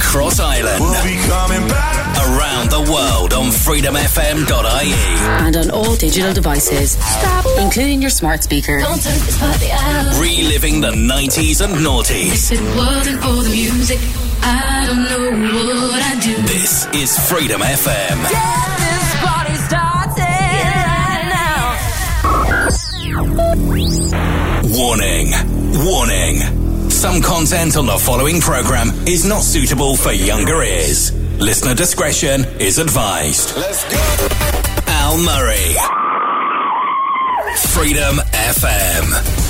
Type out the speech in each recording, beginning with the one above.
across Ireland. We'll be coming back. Around the world on freedomfm.ie. And on all digital devices. Stop. Including your smart speaker. Don't turn this party out. Reliving the 90s and noughties. If it wasn't for the music, I don't know what I'd do. This is Freedom FM. Get this party started now. Warning. Warning. Some content on the following program is not suitable for younger ears. Listener discretion is advised. Let's go. Al Murray. Freedom FM.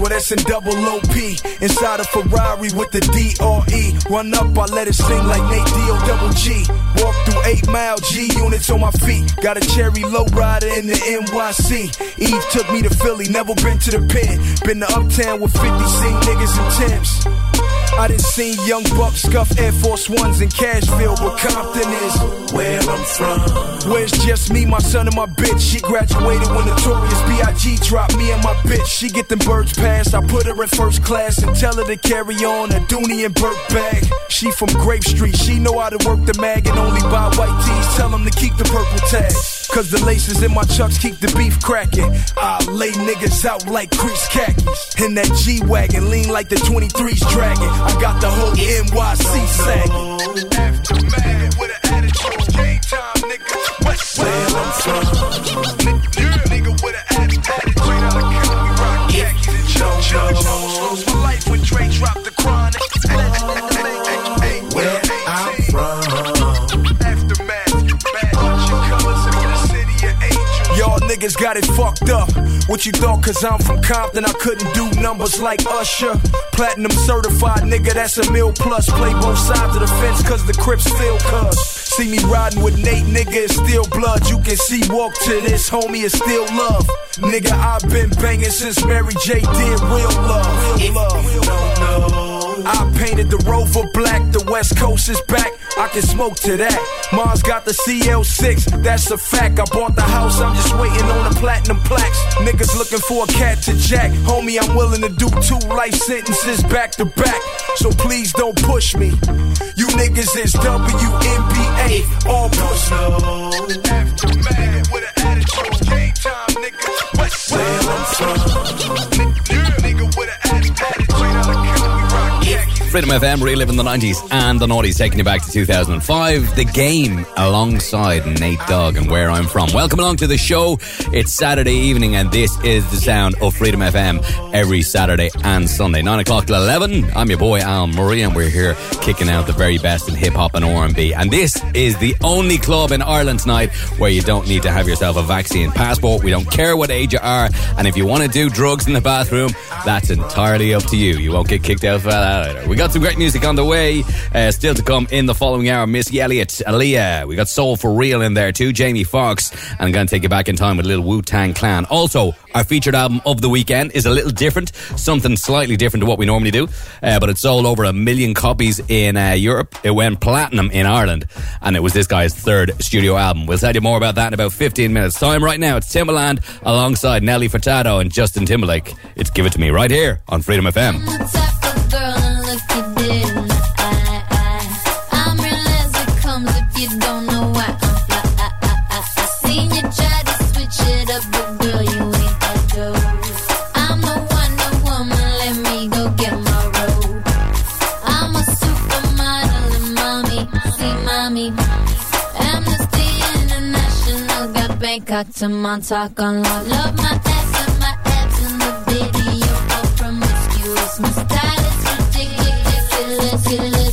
On songs with S and double OP. Inside a Ferrari with the DRE. Run up, I let it sing like Nate D-O double G. Walk through 8 mile G units on my feet. Got a cherry low rider in the NYC. Eve took me to Philly, never been to the pen. Been to Uptown with 50 seen niggas and Temps. I done seen young bucks scuff Air Force Ones in Cashville, but Compton is Where I'm from. Where's just me, my son, and my bitch? She graduated when Notorious B.I.G. dropped me and my bitch. She get them birds passed. I put her in first class and tell her to carry on a Dooney and Bourke bag. She from Grape Street. She know how to work the mag and only buy white tees. Tell them to keep the purple tags. Cause the laces in my chucks keep the beef cracking. I lay niggas out like crease khakis. In that G-Wagon, lean like the 23's dragging. I got the whole NYC sagging. Aftermath with an attitude. Game time, nigga. West Where I'm from. Nigga with an attitude. Straight out of Compton, we rock khakis and chug niggas got it fucked up. What you thought, cause I'm from Compton, I couldn't do numbers like Usher. Platinum certified, nigga, that's a mil plus. Play both sides of the fence, cause the Crips feel cuss. See me riding with Nate, nigga, it's still blood. You can see walk to this, homie, it's still love. Nigga, I've been banging since Mary J. did real love. Real love. I painted the Rover black, the West Coast is back. I can smoke to that. Mars got the CL6, that's a fact. I bought the house, I'm just waiting on the platinum plaques. Niggas looking for a cat to jack. Homie, I'm willing to do two life sentences back to back. So please don't push me. You niggas is WNBA, all push. Aftermath with an attitude, game time, nigga. West Where I'm from. Nigga with an attitude, Freedom FM reliving the 90s and the noughties, taking you back to 2005. The game alongside Nate Dogg and where I'm from. Welcome along to the show. It's Saturday evening and this is the sound of Freedom FM every Saturday and Sunday, 9 o'clock till 11. I'm your boy Al Murray and we're here kicking out the very best in hip hop and R&B. And this is the only club in Ireland tonight where you don't need to have yourself a vaccine passport. We don't care what age you are. And if you want to do drugs in the bathroom, that's entirely up to you. You won't get kicked out for that either. We got some great music on the way. Uh, still to come in the following hour. Missy Elliott, Aaliyah. We got Soul for Real in there too. Jamie Foxx. And I'm going to take you back in time with a little Wu Tang Clan. Also, our featured album of the weekend is a little different. Something slightly different to what we normally do. Uh, but it sold over a million copies in uh, Europe. It went platinum in Ireland. And it was this guy's third studio album. We'll tell you more about that in about 15 minutes time. Right now, it's Timbaland alongside Nelly Furtado and Justin Timberlake. It's Give It To Me right here on Freedom FM. Look you eye. I'm real as it comes if you don't know why I'm seen you try to switch it up, but girl, you ain't. I'm the Wonder Woman, let me go get my. I'm a supermodel and mommy, see mommy. Amnesty International got Bangkok to Montauk on. Love my ass ridiculous,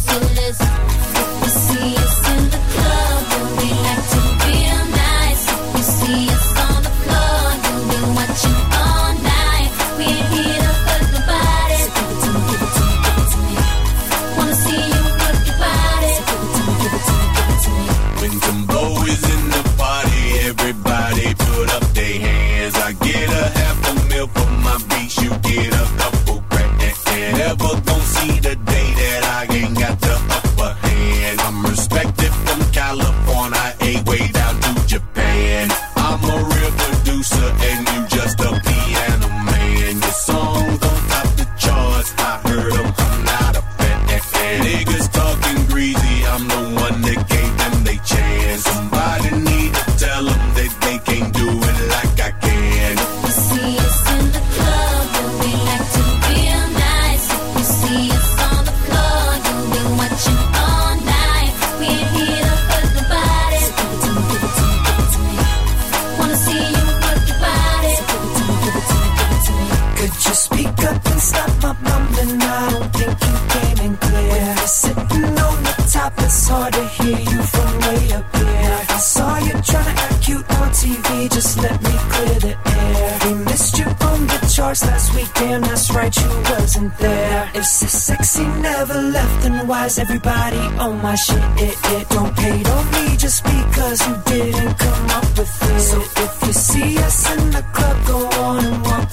Everybody on my shit? It, it don't pay, don't need just because you didn't come up with it. So if you see us in the club, go on and walk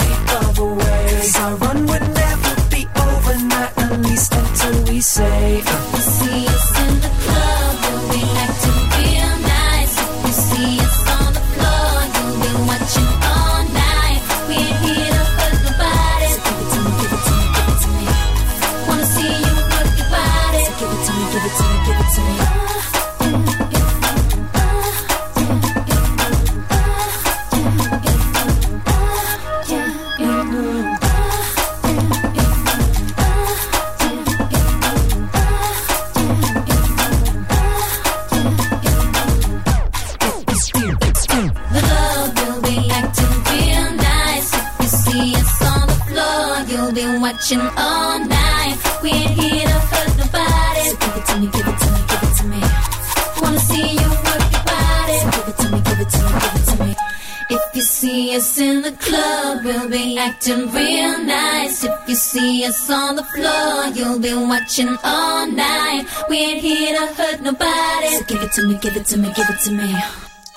you'll be watching all night. We ain't here to hurt nobody. So give it to me, give it to me, give it to me.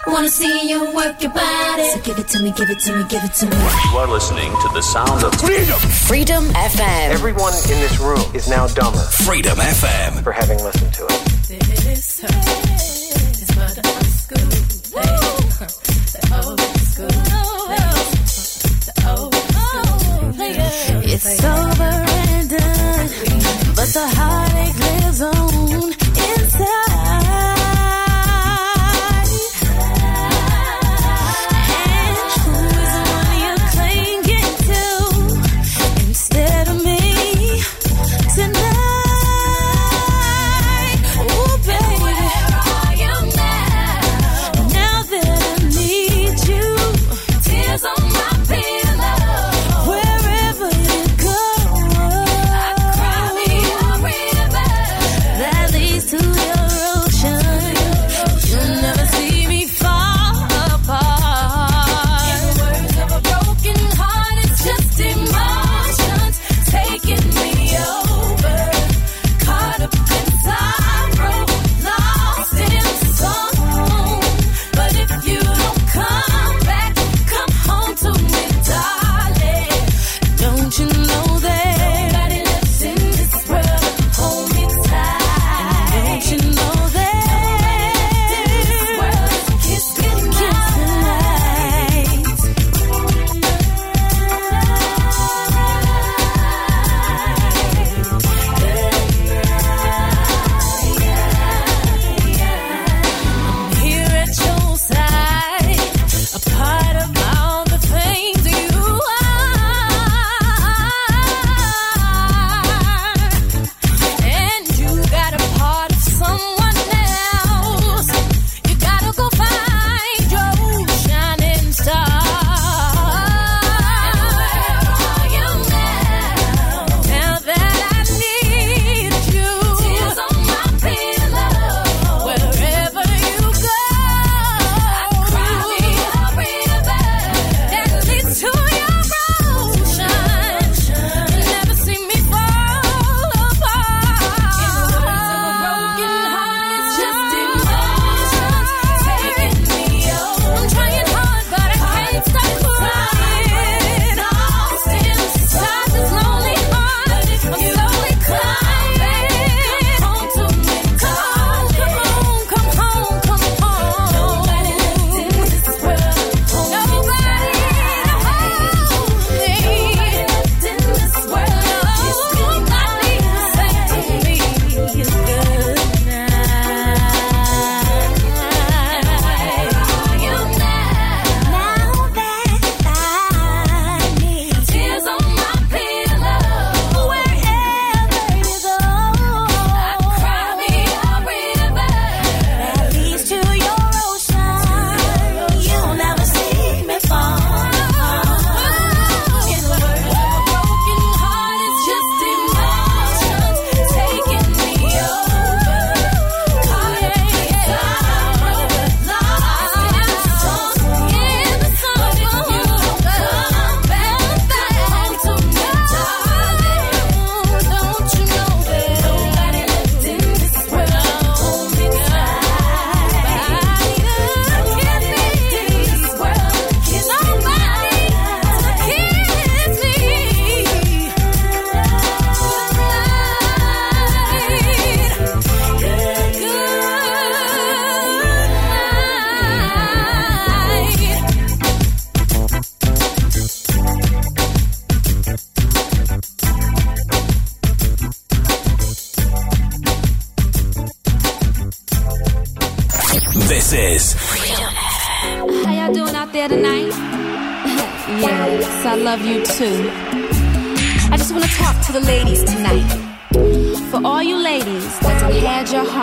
Wanna see you work your body. So give it to me, give it to me, give it to me. You are listening to the sound of freedom. Freedom FM. Everyone in this room is now dumber. Freedom FM. For having listened to it.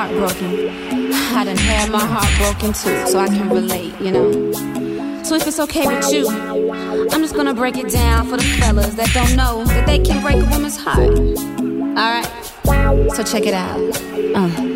Had your heart broken, I done had my heart broken too, so I can relate, you know. So if it's okay with you, I'm just gonna break it down for the fellas that don't know that they can break a woman's heart. Alright? So check it out. Uh,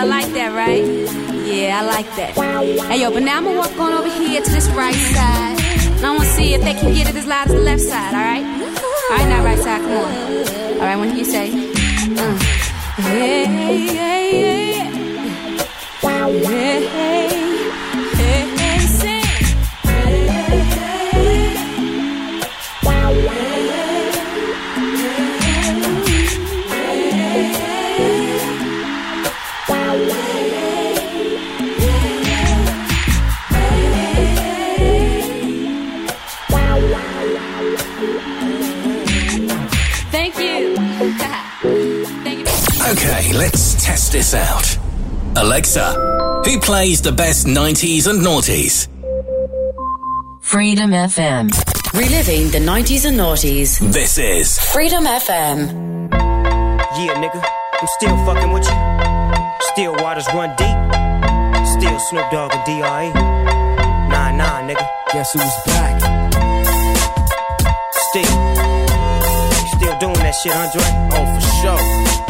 Yeah, y'all like that, right? Yeah, I like that. Hey, yo, but now I'm gonna walk on over here to this right side. And I wanna see if they can get it as loud as the left side, alright? Alright, now right side, come on. Alright, when you say, uh, hey. Hey, hey, hey, Okay, let's test this out. Alexa, who plays the best 90s and noughties? Freedom FM. Reliving the 90s and noughties. This is Freedom FM. Yeah, nigga, I'm still fucking with you. Still waters run deep. Still Snoop Dogg and D.R.E. Nah, nah, nigga. Guess who's back? Still. Still doing that shit, Andre? Oh, for sure.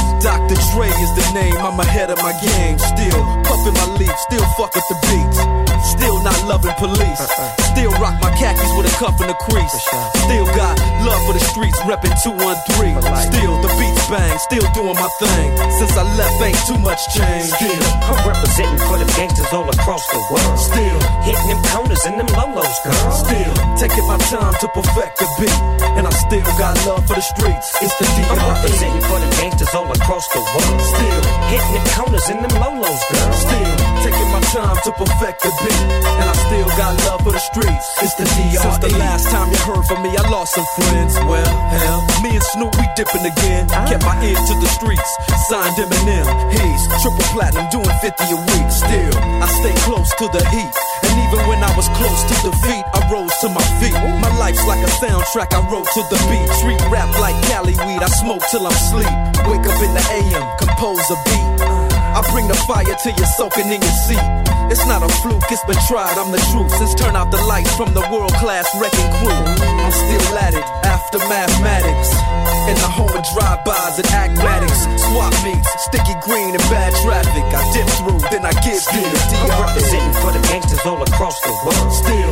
Dr. Dre is the name, I'm ahead of my game. Still puffin' my leaf, still fuck with the beats. Still not loving police. Uh-uh. Still rock my khakis with a cuff and a crease. Still got love for the streets, reppin' 213. Still the beats bang, still doing my thing. Since I left, ain't too much change. Still, I'm representing for the gangsters all across the world. Still, hitting them counters and them lolos, girl. Still, taking my time to perfect the beat. And I still got love for the streets. It's the I'm representing for the gangsters all across the world. Still, hitting them counters and them lolos, girl. Still, taking my time to perfect the beat. And I still got love for the streets. It's the D.R.E. Since the last time you heard from me, I lost some friends. Well, hell, me and Snoop, we dipping again. Ah. Kept my ear to the streets. Signed Eminem. He's triple platinum, doing 50 a week. Still, I stay close to the heat. Even when I was close to defeat, I rose to my feet. My life's like a soundtrack I wrote to the beat. Street rap like Cali weed. I smoke till I'm sleep. Wake up in the AM, compose a beat. I bring the fire till you're soaking in your seat. It's not a fluke, it's been tried, I'm the truth. Since turn out the lights from the world class wrecking crew. I'm still at it after mathematics. In the home of drive-bys and acmatics. Swap meets, sticky green and bad traffic. I dip through, then I give you the I'm DR. representing for the gangsters all across the world. Still,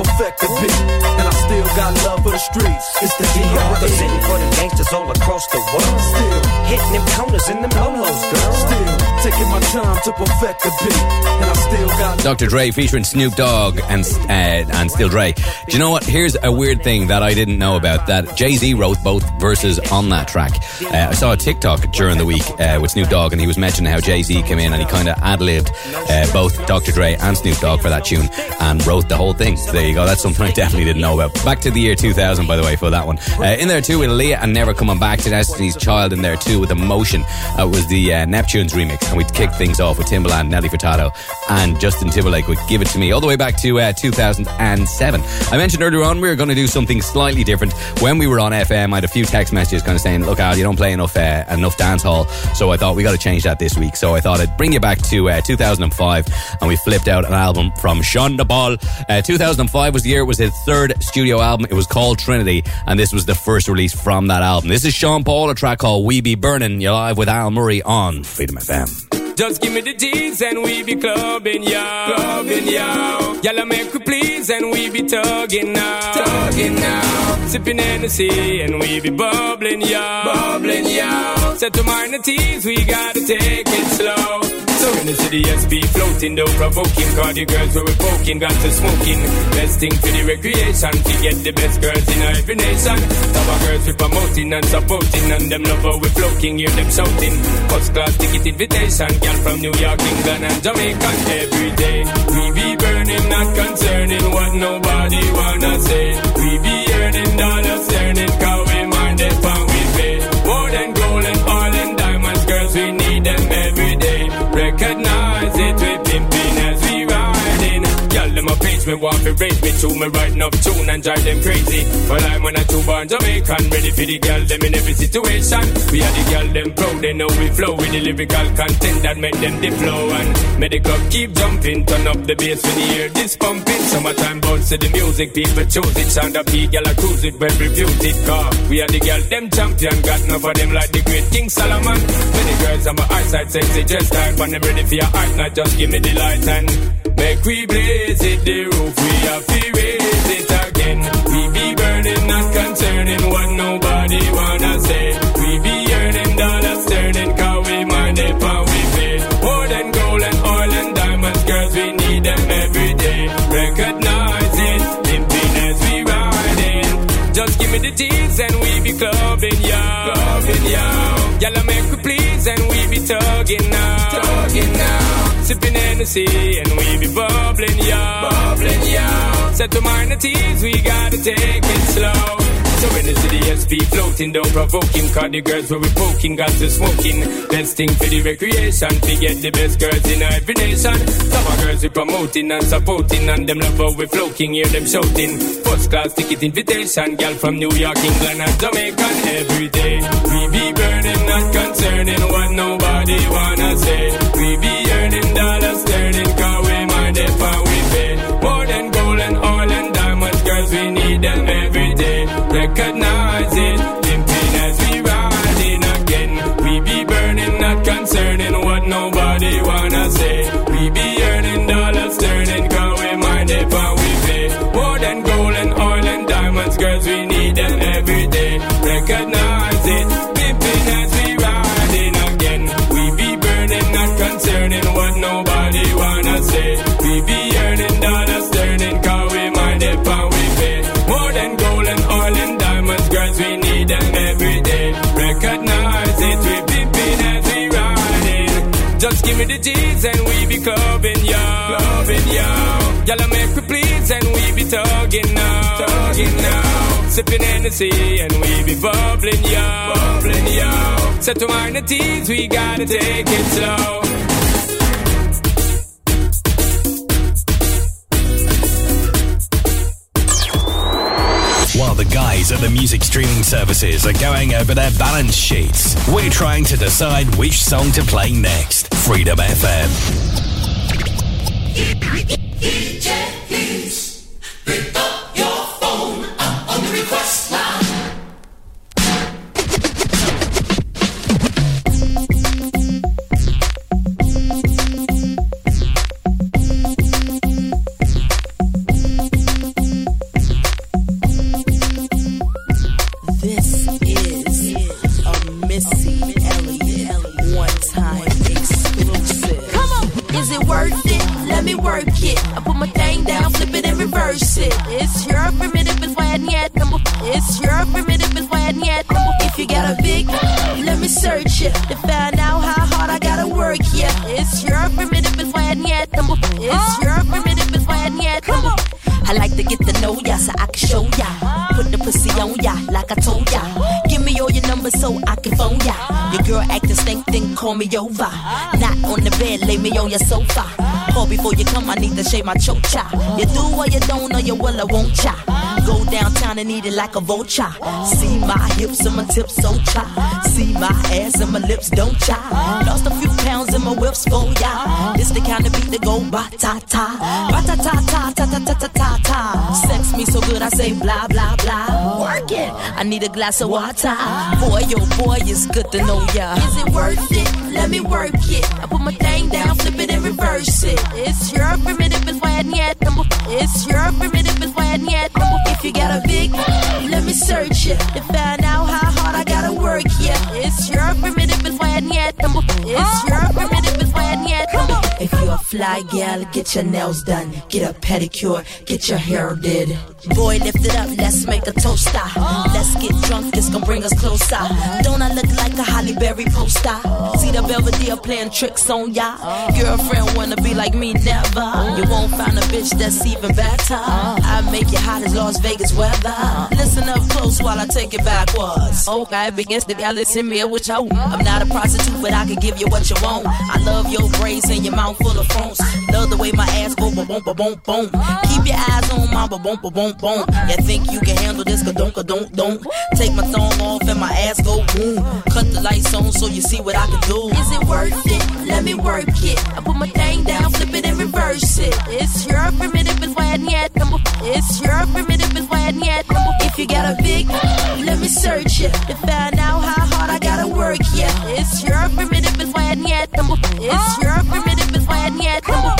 the beat, and I still got love for the streets. It's the I'm D.R.E. representing for the gangsters all across the world. Still, hitting them counters and them lolos, girl. still taking my time to perfect the beat, and I still got. Dr. Dre featuring Snoop Dogg and uh, and Still Dre. Do you know what? Here's a weird thing that I didn't know about that Jay Z wrote both verses on that track. Uh, I saw a TikTok during the week uh, with Snoop Dogg, and he was mentioning how Jay Z came in and he kind of ad libbed uh, both Dr. Dre and Snoop Dogg for that tune and wrote the whole thing. So there you go. That's something I definitely didn't know about. Back to the year 2000, by the way, for that one. Uh, in there too with Leah and Never Coming Back to Destiny's Child. In there too with Emotion. That uh, was the uh, Neptunes remix, and we kicked things off with Timbaland, Nelly Furtado, and Justin Timberlake would Give It to Me, all the way back to uh, 2007. I mentioned earlier on we were going to do something slightly different. When we were on FM, I had a few text messages kind of saying, "Look, Al, you don't play enough uh, enough dance hall," so I thought we got to change that this week. So I thought I'd bring you back to uh, 2005, and we flipped out an album from Sean Paul, 2005. 2005 was the year it was his third studio album. It was called Trinity, and this was the first release from that album. This is Sean Paul, a track called We Be Burning. You're live with Al Murray on Freedom FM. Just give me the G's and we be clubbing, yo. Clubbing, yo. Y'all make we please and we be tugging now. Tugging now. Sipping Hennessy and we be bubbling, yo. Bubbling, yo. Set to minor teas, we gotta take it slow. So in the city, SB floating, though provoking. Cause the girls where we poking, got to smoking. Best thing for the recreation, to get the best girls in every nation. Of girls we promoting and supporting, and them love how we floating, hear them shouting. First class ticket invitation, girl from New York, England, and Jamaica. Every day we be burning, not concerning what nobody wanna say. We be earning dollars, earning, cause we mind it, we pay. More than a me want to raise me to me writing up tune and drive them crazy. But I'm when I tune born Jamaican, ready for the girl them in every situation. We are the girl them proud, they know we flow with the lyrical content that make them the flow. And make the club keep jumping, turn up the bass when you hear this pumping. Summertime bounce to the music, people choose it. Sound up, the girl I cruise it, well reviewed it. Car, we are the girl them champion, got enough of them like the great King Solomon. Many girls on my eyesight, sexy, just type, and them ready for your heart, not just give me the light and make we blaze it, the roof, we have to raise it again. We be burning, not concerning what nobody wanna say. We be earning dollars, turning, cause we mind it, and we pay. More than gold and oil and diamonds, girls, we need them every day. Recognize it, limping as we riding. Just give me the teas and we be clubbing, y'all. Clubbing, y'all. Y'all make we please and we be tugging now. Tugging now. Sipping Hennessy and we be bubbling, y'all. Bubbling, y'all. Set to mind the teas, we gotta take it slow. So when the city SP floating, don't provoke him. Cause the girls where we poking, got to smoking. Best thing for the recreation. We get the best girls in every nation. Some of girls we promoting and supporting. And them love how we floating, hear them shouting. First class ticket invitation. Girl from New York, England, and Jamaica every day. We be burning, not concerning what nobody wanna say. We be dollars, we mind we pay. More than gold and oil and we need them every day. Limping as we riding again. We be burning, not concerning what nobody wanna say. We be earning dollars, we mind we pay. More than gold and oil and we need them every day. Dollars, turning, cause we mind if we pay. More than gold and oil and diamonds, girls, we need them every day. Recognize it, we pimping as we riding. Just give me the G's and we be clubbing, y'all. Clubbing, y'all. Y'all make we please and we be tugging now. Tugging now. Sipping Hennessy and we be bubbling, y'all. Bubbling, y'all. Set to mind the teas, we gotta take it slow. While the guys at the music streaming services are going over their balance sheets, we're trying to decide which song to play next. Freedom FM. DJ, please over. Not on the bed, lay me on your sofa. Call before you come, I need to shave my chocha. You do or you don't, or you will, I won't cha. Go downtown and eat it like a vulture. See my hips and my tips so cha. See my ass and my lips don't cha. Lost a few pounds in my whips for ya. This the kind of beat that go ba ta ta. Ba ta ta ta ta ta ta ta ta ta. Sex me so good I say blah blah blah. Work it. I need a glass of water. Boy, yo, boy, it's good to know ya. Is it worth it? Let me work it. I put my thing down, flip it and reverse it. It's your primitive is why yet number. It's your primitive is why yet number. If you got a big, let me search it to find out how hard I gotta work. Yeah, it's your primitive is why yet number. It's your fly gal, get your nails done, get a pedicure, get your hair did. Boy, lift it up, let's make a toaster. Ah. Let's get drunk, it's gonna bring us closer. Don't I look like a Hollywood Burberry poster. See the Belvedere playing tricks on ya. Girlfriend wanna be like me, never. You won't find a bitch that's even better. I make you hot as Las Vegas weather. Listen up close while I take it backwards. Oh, okay, begins to y'all listen me what you I'm not a prostitute, but I can give you what you want. I love your braids and your mouth full of phones. Love the way my ass go boom boom boom boom. Keep your eyes on my boom boom boom boom. You think you can handle this? Ka don't don't don't. Take my thong off and my ass go boom. Cut the lights on so you see what I can do. Is it worth it? Let me work it. I put my thing down, flip it and reverse it. It's your primitive is why yet. It's your primitive is why yet. If you got a big, let me search it to find out how hard I gotta work. Yeah, it's your primitive is why yet. It's your primitive why yet number.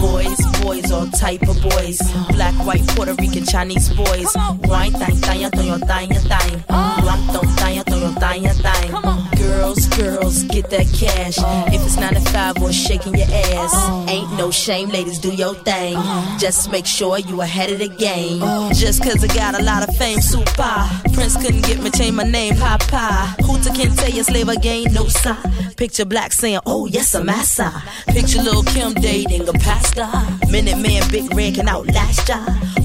Boys, boys, all type of boys. Black, white, Puerto Rican, Chinese boys. Wine, thang, thang, thang, thang, thang. Thang. Girls, girls, get that cash. Uh-huh. If it's 9 to 5 or shaking your ass. Uh-huh. Ain't no shame, ladies, do your thing. Uh-huh. Just make sure you ahead of the game. Just cause I got a lot of fame, super. Prince couldn't get me, change my name, Papa. Hooter can tell you slave again, no sign. Picture black saying, oh yes, I'm massa. Picture little Kim dating a pastor. Minute man, big red can outlast ya.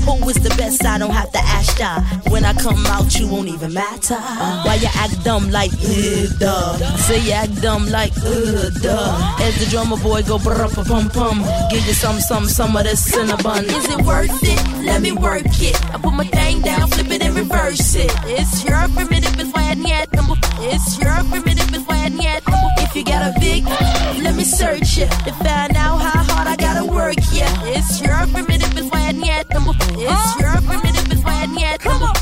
Who is the best? I don't have to ask ya. When I come out, you won't even matter. Why you act dumb like, uh, duh. Say you act dumb like, uh, duh. As the drummer boy go brr pum pum. Give you some, some, some of this cinnamon. Is it worth it? Let me work it. I put my thing down, flip it and reverse it. It's your primitive it's why yet number. It's your primitive it's why yet number. If you got a big, let me search it to find out how hard I gotta work. Yeah, it's your primitive it's why yet number. It's your primitive it's why yet number. Super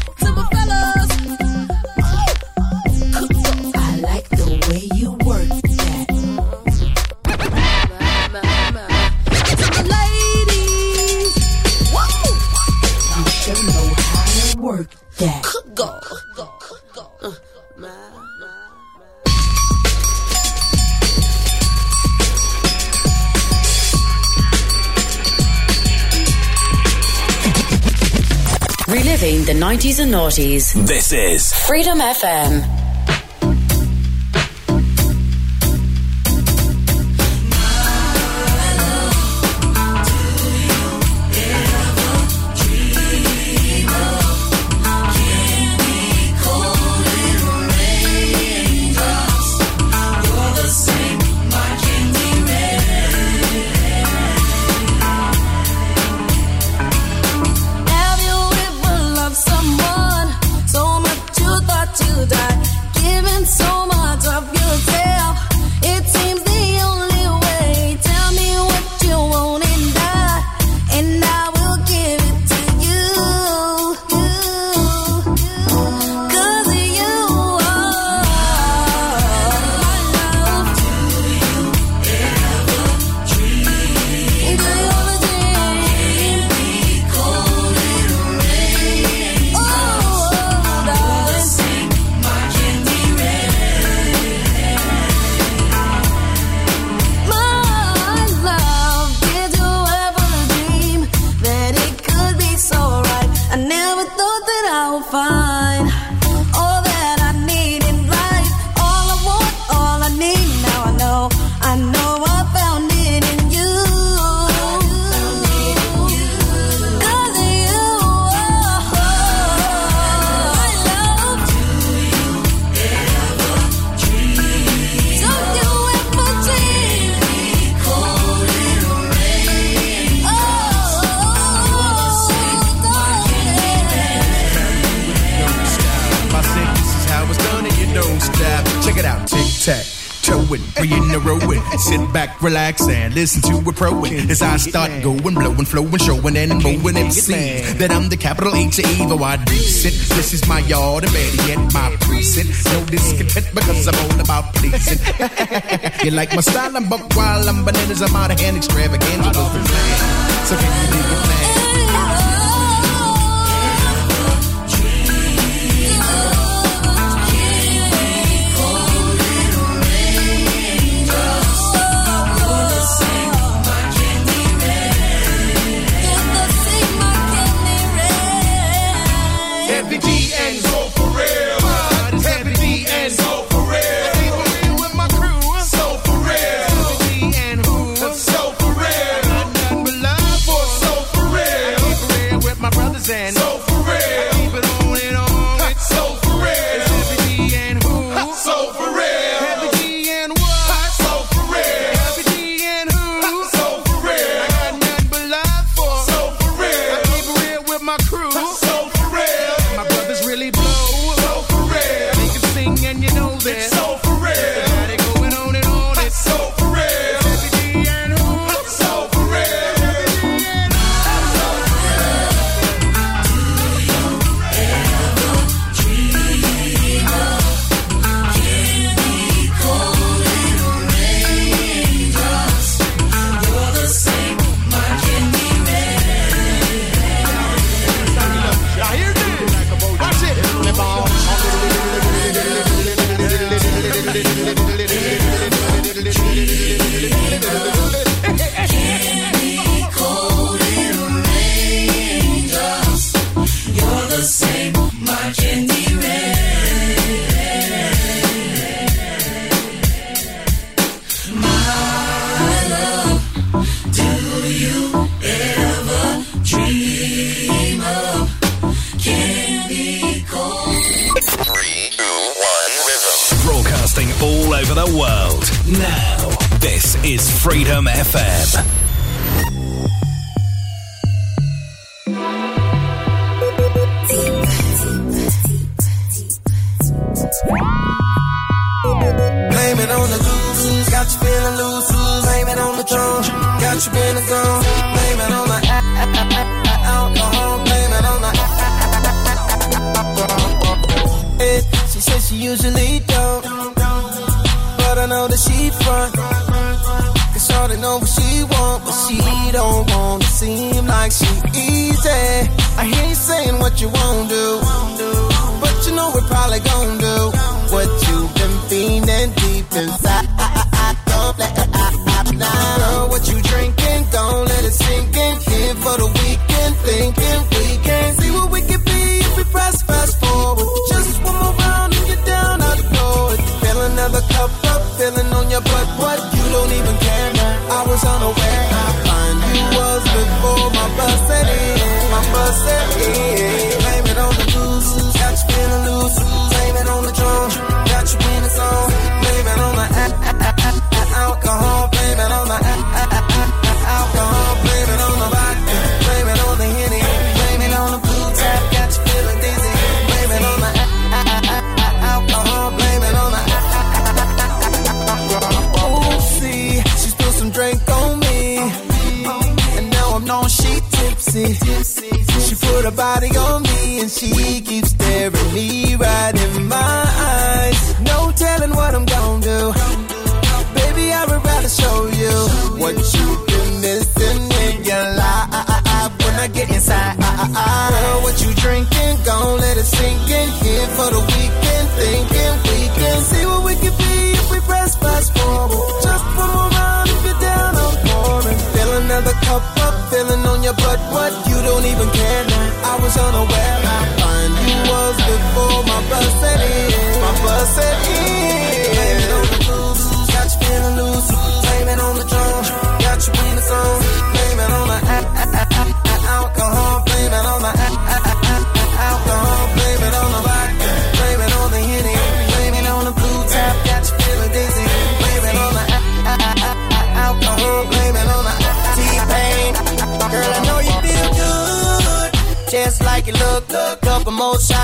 work that. Go. Reliving the 90s and noughties. This is Freedom FM. Toe it, three in a row it. Sit back, relax, and listen to it pro. As I start going, blowing, flowing, showing, and mowing MCs. That I'm the capital H of evil. I decent. This is my yard, and better yet, my precinct. No discontent because I'm all about pleasing. you like my style? I'm buck wild, I'm bananas, I'm out of hand, extravagant. So can you dig it, man?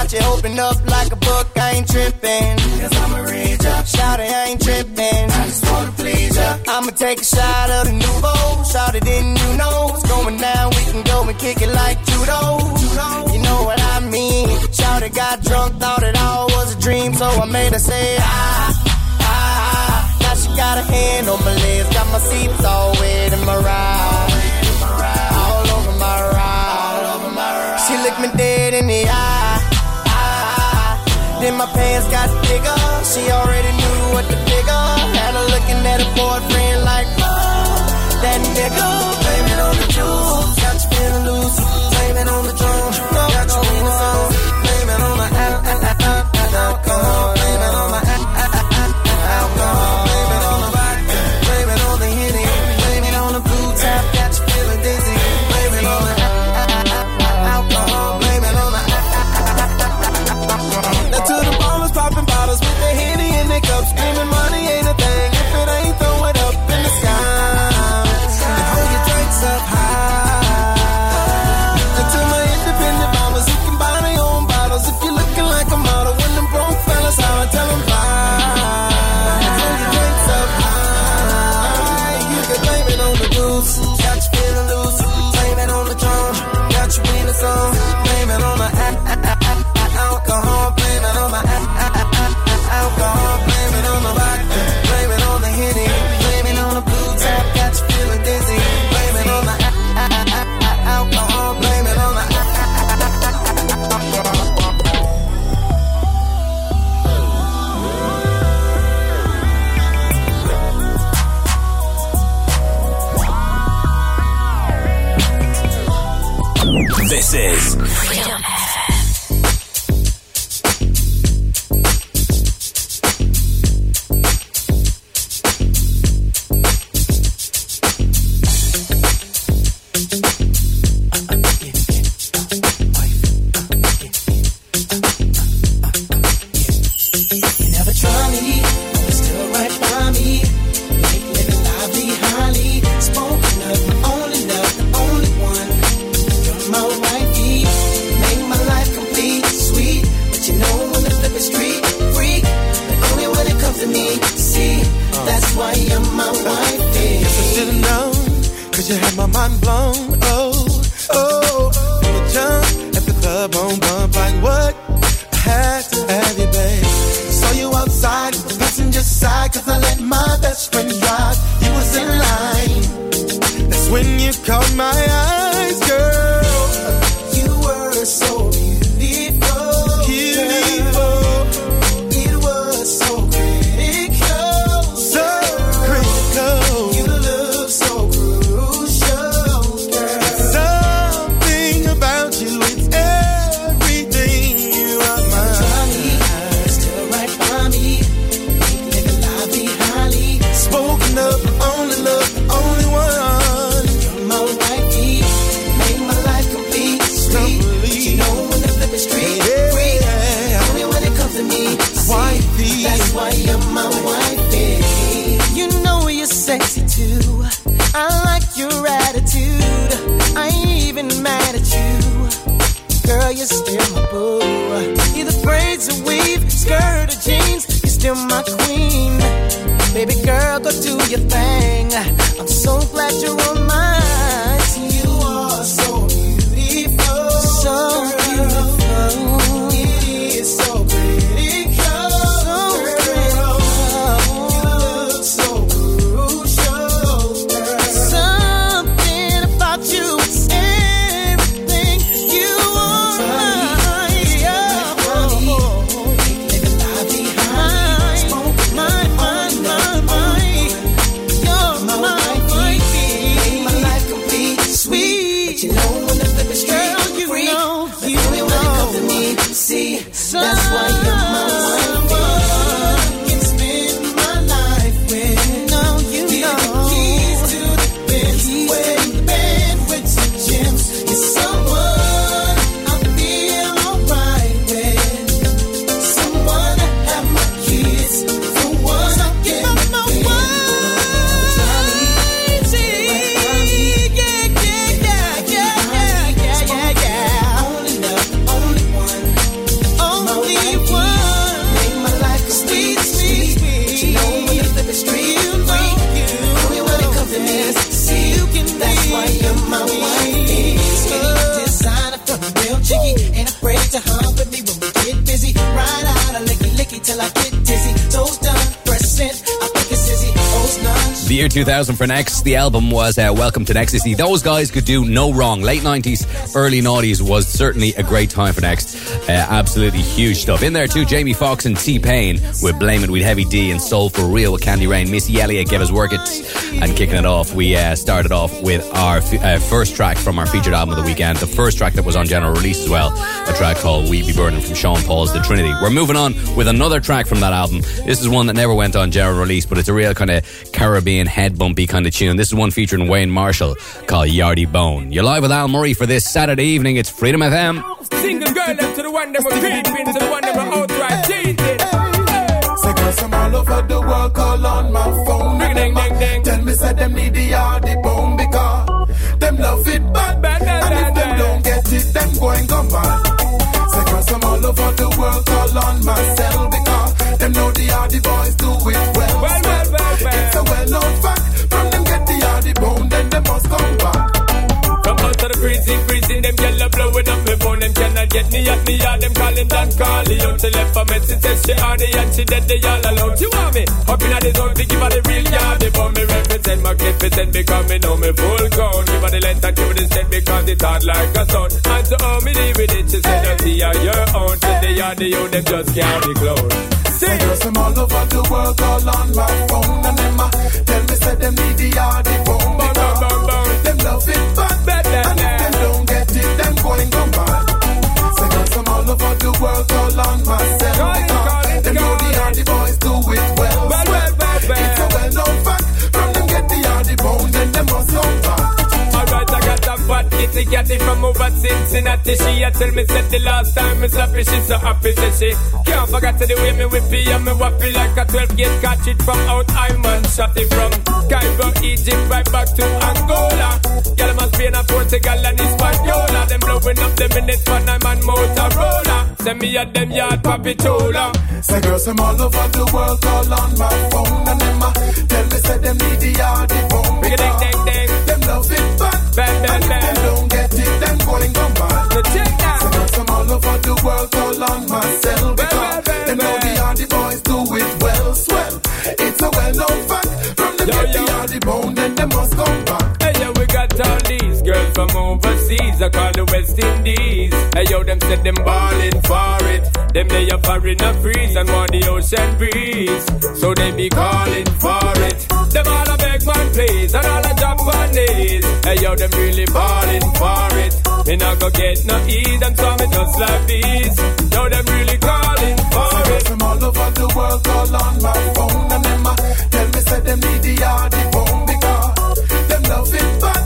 She you open up like a book, I ain't trippin'. Cause I'm a reader. Shout it, I ain't trippin'. I just wanna please ya. I'ma take a shot of the nouveau. Shout it, didn't you know It's going down? We can go and kick it like judo. You know what I mean? Shout it, got drunk, thought it all was a dream, so I made her say, ah. ah. ah. Now she got a hand on my lips, got my seats all wet in my ride. All over my ride. She looked me dead in the eye then my pants got bigger. She already knew what to figure. Had her looking at a boyfriend like, oh, that nigga, blame it on the juice. 2000 for Next, the album was uh, Welcome II Nextasy. Those guys could do no wrong. Late 90s, early 90s was certainly a great time for Next. Uh, absolutely huge stuff. In there too, Jamie Foxx and T-Pain with Blame It with Heavy D and Soul for Real with Candy Rain. Missy Elliott gave us Work It. And kicking it off, we uh, started off with our f- uh, first track from our featured album of the weekend. The first track that was on general release as well. A track called We Be Burning from Sean Paul's The Trinity. We're moving on with another track from that album. This is one that never went on general release, but it's a real kind of Caribbean head bumpy kind of tune. This is one featuring Wayne Marshall called Yardie Bone. You're live with Al Murray for this Saturday evening. It's Freedom FM. Single girl them to the one them a creeping, to the one them a outright cheating. Say cause I'm all over the world, call on my phone. Ring, ding, ding, ding. Tell me say them need the hardy cannot get me me yard. Them calling Don Carleo. She left a message, says she on the and she dead, they all alone. She want me up in the zone to give her the real yard. Before me represent, my magnificent, because me know me full grown. Give her the length and give her the step because it's hard like a son. And to how me deal with it, she said, don't see how your own. Said they are the own, them just can't be close. Say girls I'm all over the world, call on my phone and them tell me say them need the hardy all over world, call on myself Call it, call it, them know the hardy boys do it well. Well, well, well, well. It's a well-known fact. From them get the hardy bone, then them must come back. Alright, I got a fat kitty catty from over Cincinnati. She a tell me said the last time me slap her, she so happy. Say she Can't forget to the way me whippy and me wappy like a 12 gauge catch it from out Iman. Shot it from Cairo, Egypt, right back to Angola. Girl, must be in Portugal and Hispaniola. Them blowing up the minutes for I'm on Motorola. Send me at them yard papitola. Say girls from all over the world call on my phone and them uh, tell me say them need the yard the bone. Big ding ding ding. Them love it back. Bang and if bang. them don't get it, them going go mad. So check that. Say girls from all over the world call on my cell because well, well, them know well. the yard the boys do it well, swell. It's a well-known fact. From them Yo, the yo. yard the bone, then them must come back. Hey, all these girls from overseas. I call the West Indies. Hey, yo, them said them ballin' for it. Them they are foreign a freeze and want the ocean breeze. So they be calling for it. Them all a beg man please and all a Japanese. Hey, yo, them really ballin' for it. Me not go get no ease and so me just like these. Yo, them really calling for it. from all over the world call on my phone and them uh, tell me say them need the yard the bone because them love it back.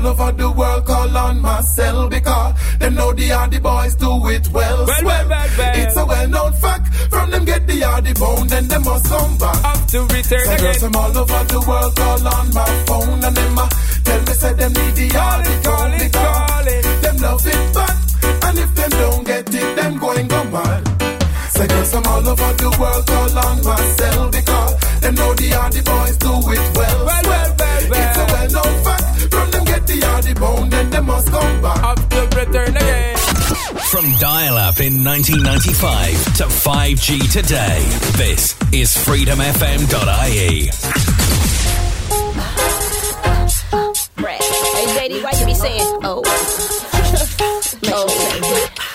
All over the world call on my cell because them know the Hardy boys do it well. Well, well, well, well. It's a well-known fact. From them get the Hardy bone, then them must come back. Up to return girls again. from all over the world call on my phone and them uh, tell me say them need the Hardy bone calling, because calling. them love it back. And if them don't get it, them going go mad. Say girls from all over the world call on my cell because them know the Hardy boys do it well. Well, well, well, back. To return again. From dial up in 1995 to 5G today, this is freedomfm.ie. Hey, lady, why you be saying, oh? oh.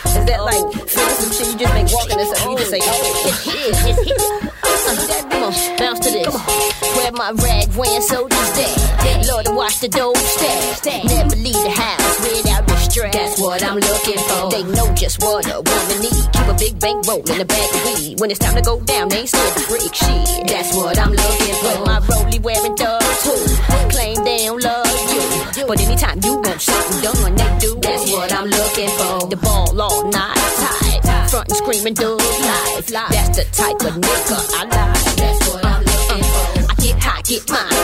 Is that like some shit you just make walking or something? You just say, oh, it's here, it's here. Uh, Come on, bounce to this. Where my rag wearing soldiers dead. Lord, to watch the dough step. Never leave the house without distress. That's what I'm looking for. They know just what a woman need. Keep a big bank roll in the bag of weed. When it's time to go down, they ain't scared to freak shit. That's what I'm looking for. My rollie wearing thugs too. Claim they don't love you. But anytime you want something done, they do. That's what I'm looking for. The ball all night tight. Front and screaming thug life. That's the type of nigga I like. Get mine.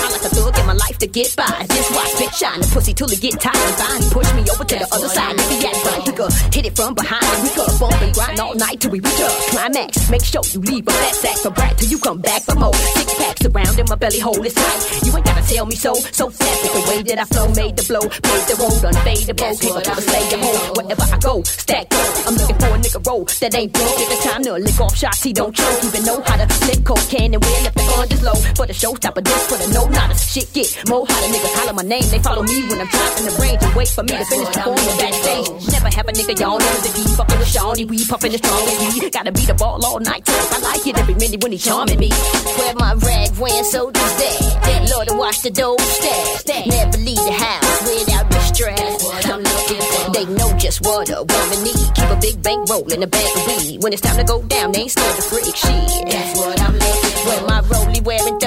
To get by. Just watch bitch shine the pussy till it get tired fine. Push me over to the other side. If he act right, we could hit it from behind. We could bump and grind all night till we reach a climax. Make sure you leave a fat sack for brat till you come back for more. Six packs around in my belly hole is tight. You ain't gotta tell me so. So fat with the way that I flow, made the blow, made the road unfadable. Go to slay your hoe wherever I go. Stack gold. I'm looking for a nigga roll that ain't broke. If it's time to lick off shots, he don't choke. Even know how to lick cocaine and wear left the gun just low. For the showstopper, this for the no nada. Shit get more hotter. Niggas holler my name. They follow me when I'm in the range and wait for me to finish performing backstage. Never have a nigga y'all know the key. Fucking with Shawnee, we puffin' the strongest we. Gotta beat the ball all night. I like it every minute when he charming me. Where my rag wearing soldiers dead. Lord to watch the dough stack. Never leave the house without distress. I'm looking for. They know just what a woman need. Keep a big bank roll in the bag of weed. When it's time to go down, they ain't scared to freak shit. That's what I'm looking for. My rollie wearing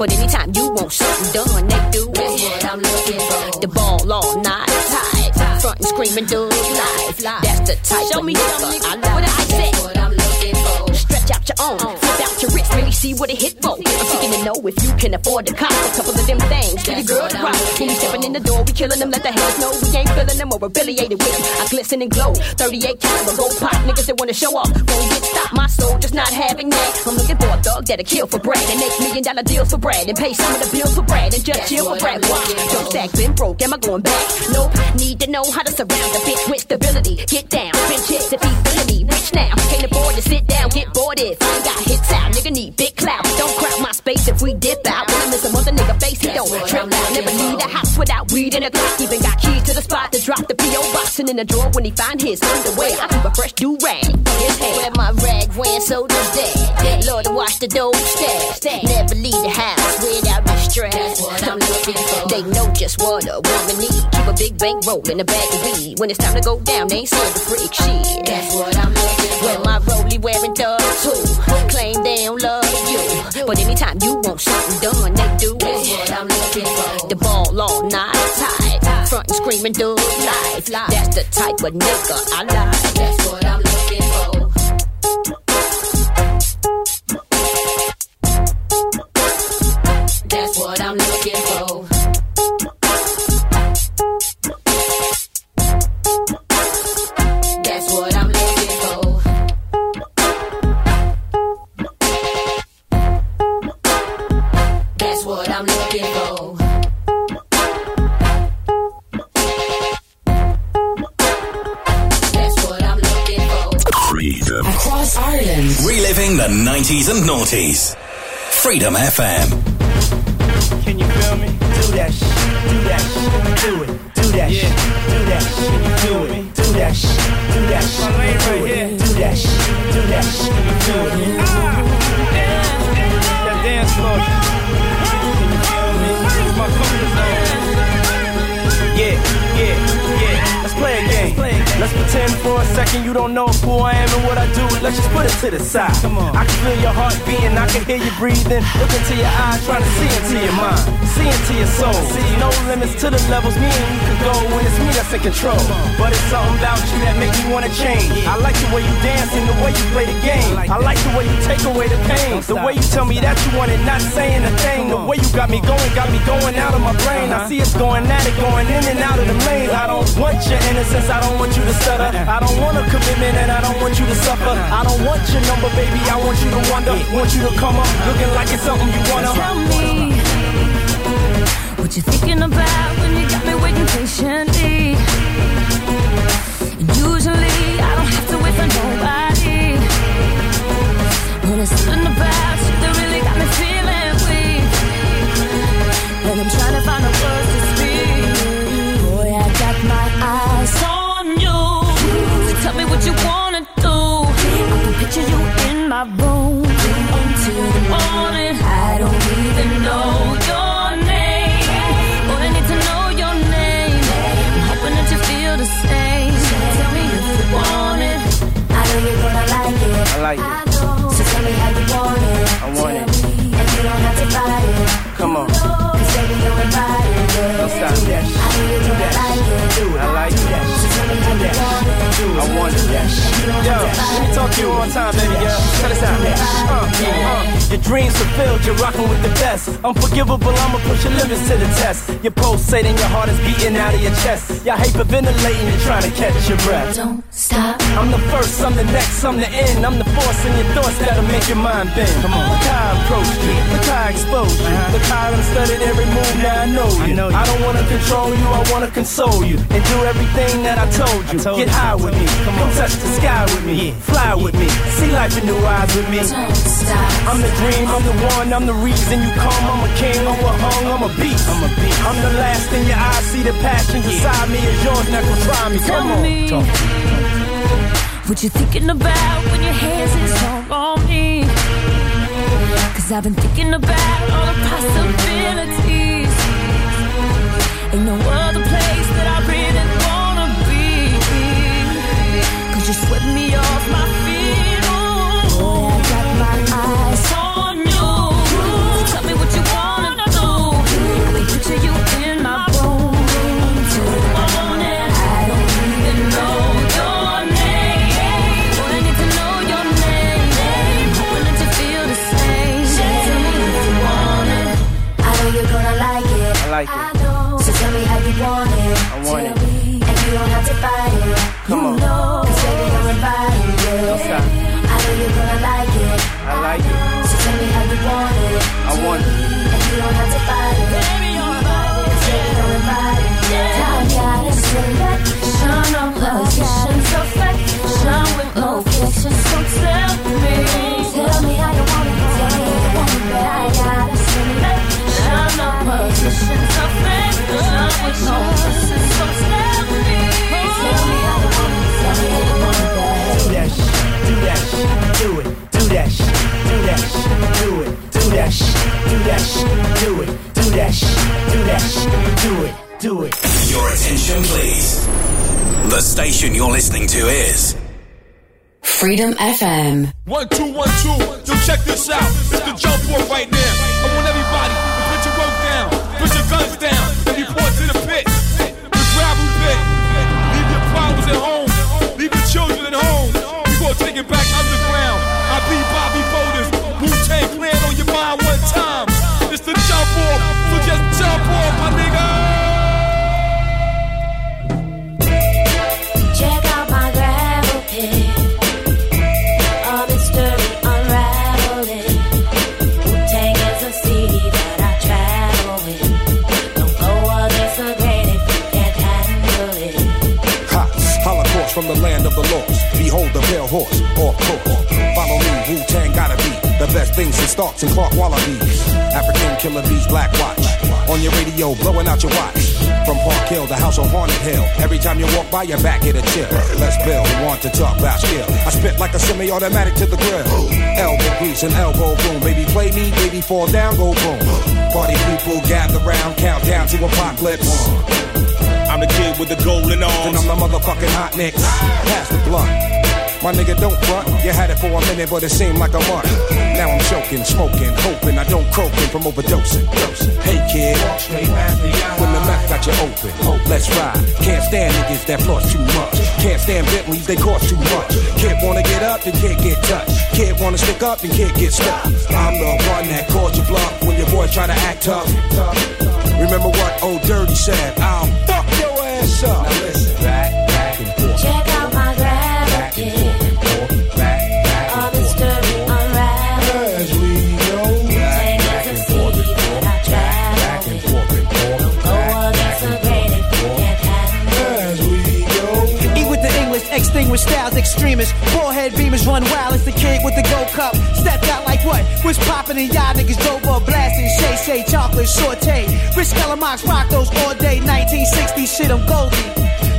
But anytime you want something done, they do. That's what I'm looking for. The ball all night tight. Front and screaming thug life. That's the type Show of me nigga. I like. See what it hit for. I'm seeking to know if you can afford to cop a couple of them things for your girl to rock. When we stepping in the door, we killing them, let the haters know we ain't feeling them or affiliated with them. I glisten and glow, 38 caliber gold pop, niggas that wanna show off. Won't get stopped, my soul just not having that. I'm looking for a thug that'll kill for bread and make million dollar deals for bread and pay some of the bills for bread and just chill for bread. Why? Don't stack, been broke, am I going back? Nope, need to know how to surround a bitch with stability. Get down, spin chicks if he's feeling me. Rich now, can't afford to sit down, get bored if I ain't got hits out. Nigga need big clout. Don't crowd my space if we dip out. When I miss a mother nigga face, he don't trip out. Never leave the house without weed in a clock. Even got keys to the spot to drop the P.O. box and in the drawer when he find his underwear. I keep a fresh do rag his head. Where my rag wearing soldiers dead. Lord to watch the dough stack. Never leave the house without distress. I'm looking for. They know just what a woman need. Keep a big bank roll in a bag of weed. When it's time to go down, they ain't to freak shit. That's what I'm looking for. Where my rollie wearing thugs who claim they don't love. But anytime you want something done, they do it. The ball all night tight. Front and screaming thug life. That's the type of nigga I like. Across Ireland. Reliving the 90s and noughties. Freedom FM. Can you feel me? Do that shit, do that shit, do it, do that shit, do that shit, Can you feel me? Do that shit, do that shit, My lane right here. do that shit, do that shit, Can you feel me? Ah! That dance floor. Can you feel me? My comfort zone. Yeah, yeah, yeah. Let's play a game. Let's pretend for a second you don't know who I am and what I do. Let's just put it to the side. Come on. I can feel your heart beating, I can hear you breathing. Look into your eyes, trying to see into your mind, see into your soul. See, no limits to the levels me and you can go when it's me that's in control. But it's something about you that make me wanna change. I like the way you dance and the way you play the game. I like the way you take away the pain. The way you tell me that you want it, not saying a thing. The way you got me going, got me going out of my brain. I uh-huh. see it's going at it, going in and out of the lane. I don't want your innocence, I don't want you to stutter. I don't want a commitment and I don't want you to suffer. I don't want your number, baby, I want you to wonder. Want you to come up looking like it's something you wanna. Tell me what you thinking about when you got me waiting patiently. Usually I don't have to wait for nobody. When it's something about you that really got me feeling weak. And I'm trying to find the words to speak. Boy, I got my eyes on what you wanna do. I can picture you in my room until the morning. I don't even know your name, but I need to know your name. I'm hoping that you feel the same. Tell me if you want it. I know you're gonna like it. I like it. So tell me how you want it. I want it. And you don't have to fight it. Come on. Cause baby, you're invited. Don't stop that. I know you're Do gonna that. like it. Do it. I like that. So tell me how you want it. I want it. Yo, let me talk to you one time, baby girl. Check this out. Uh, uh, your dreams fulfilled, you're rocking with the best. Unforgivable, I'ma push your limits to the test. You're pulsating, your heart is beating out of your chest. Y'all hyperventilating, you're trying to catch your breath. Don't stop. I'm the first, I'm the next, I'm the end. I'm the force in your thoughts that'll make your mind bend. Come on. Look how I approach you. Look how I expose you. Look how I done studied every move, now I know you. I, don't wanna control you, I wanna console you. And do everything that I told you. Get high with me. Come on. touch the sky with me. Fly with me. See life in new eyes with me. I'm the dream, I'm the one, I'm the reason you come. I'm a king, I'm a hung, I'm a beast. I'm a beast. I'm the last in your eyes, see the passion inside me is yours, now come try me. Tell Come on. me. Talk. What you thinking about when your hands is all on me? I've been thinking about all the possibilities. Ain't no other place that I really wanna be. Cause you swept me off my feet. Oh, Come on. That shit, do that shit, do it, do that shit, do that shit, do it, do it. Your attention, please. The station you're listening to is Freedom FM. One, two, one, two. Yo, check this out. It's the jump board right now. I want everybody to put your work down, put your guns down, Starks and Clark Wallabees. African killer bees, Black Watch. On your radio, blowing out your watch. From Park Hill, the house on Haunted Hill. Every time you walk by, your back hit a chill. Let's build, want to talk about skill. I spit like a semi-automatic to the grill. Elbow grease and elbow boom. Baby, play me, baby, fall down, go boom. Party people gather round, count down to apocalypse. I'm the kid with the golden arms. And I'm the motherfucking hot nicks. Pass the blunt. My nigga, don't front. You had it for a minute, but it seemed like a month. Now I'm choking, smoking, hoping I don't croaking from overdosing. Hey kid, when the mouth got you open, hope let's ride. Can't stand niggas that floss too much. Can't stand Bentleys, they cost too much. Kid wanna get up, then can't get touched. Kid wanna stick up, then can't get stuck. I'm the one that called you bluff when your boy try to act tough. Remember what old Dirty said? I'll fuck your ass up. Now listen, styles, extremists. Forehead beamers run wild. It's the kid with the gold cup. Stepped out like what? Was popping and y'all niggas drove up blasting. Shay Shay, chocolate, saute. Rich Calamox rock those all day. 1960 shit, I'm Goldie.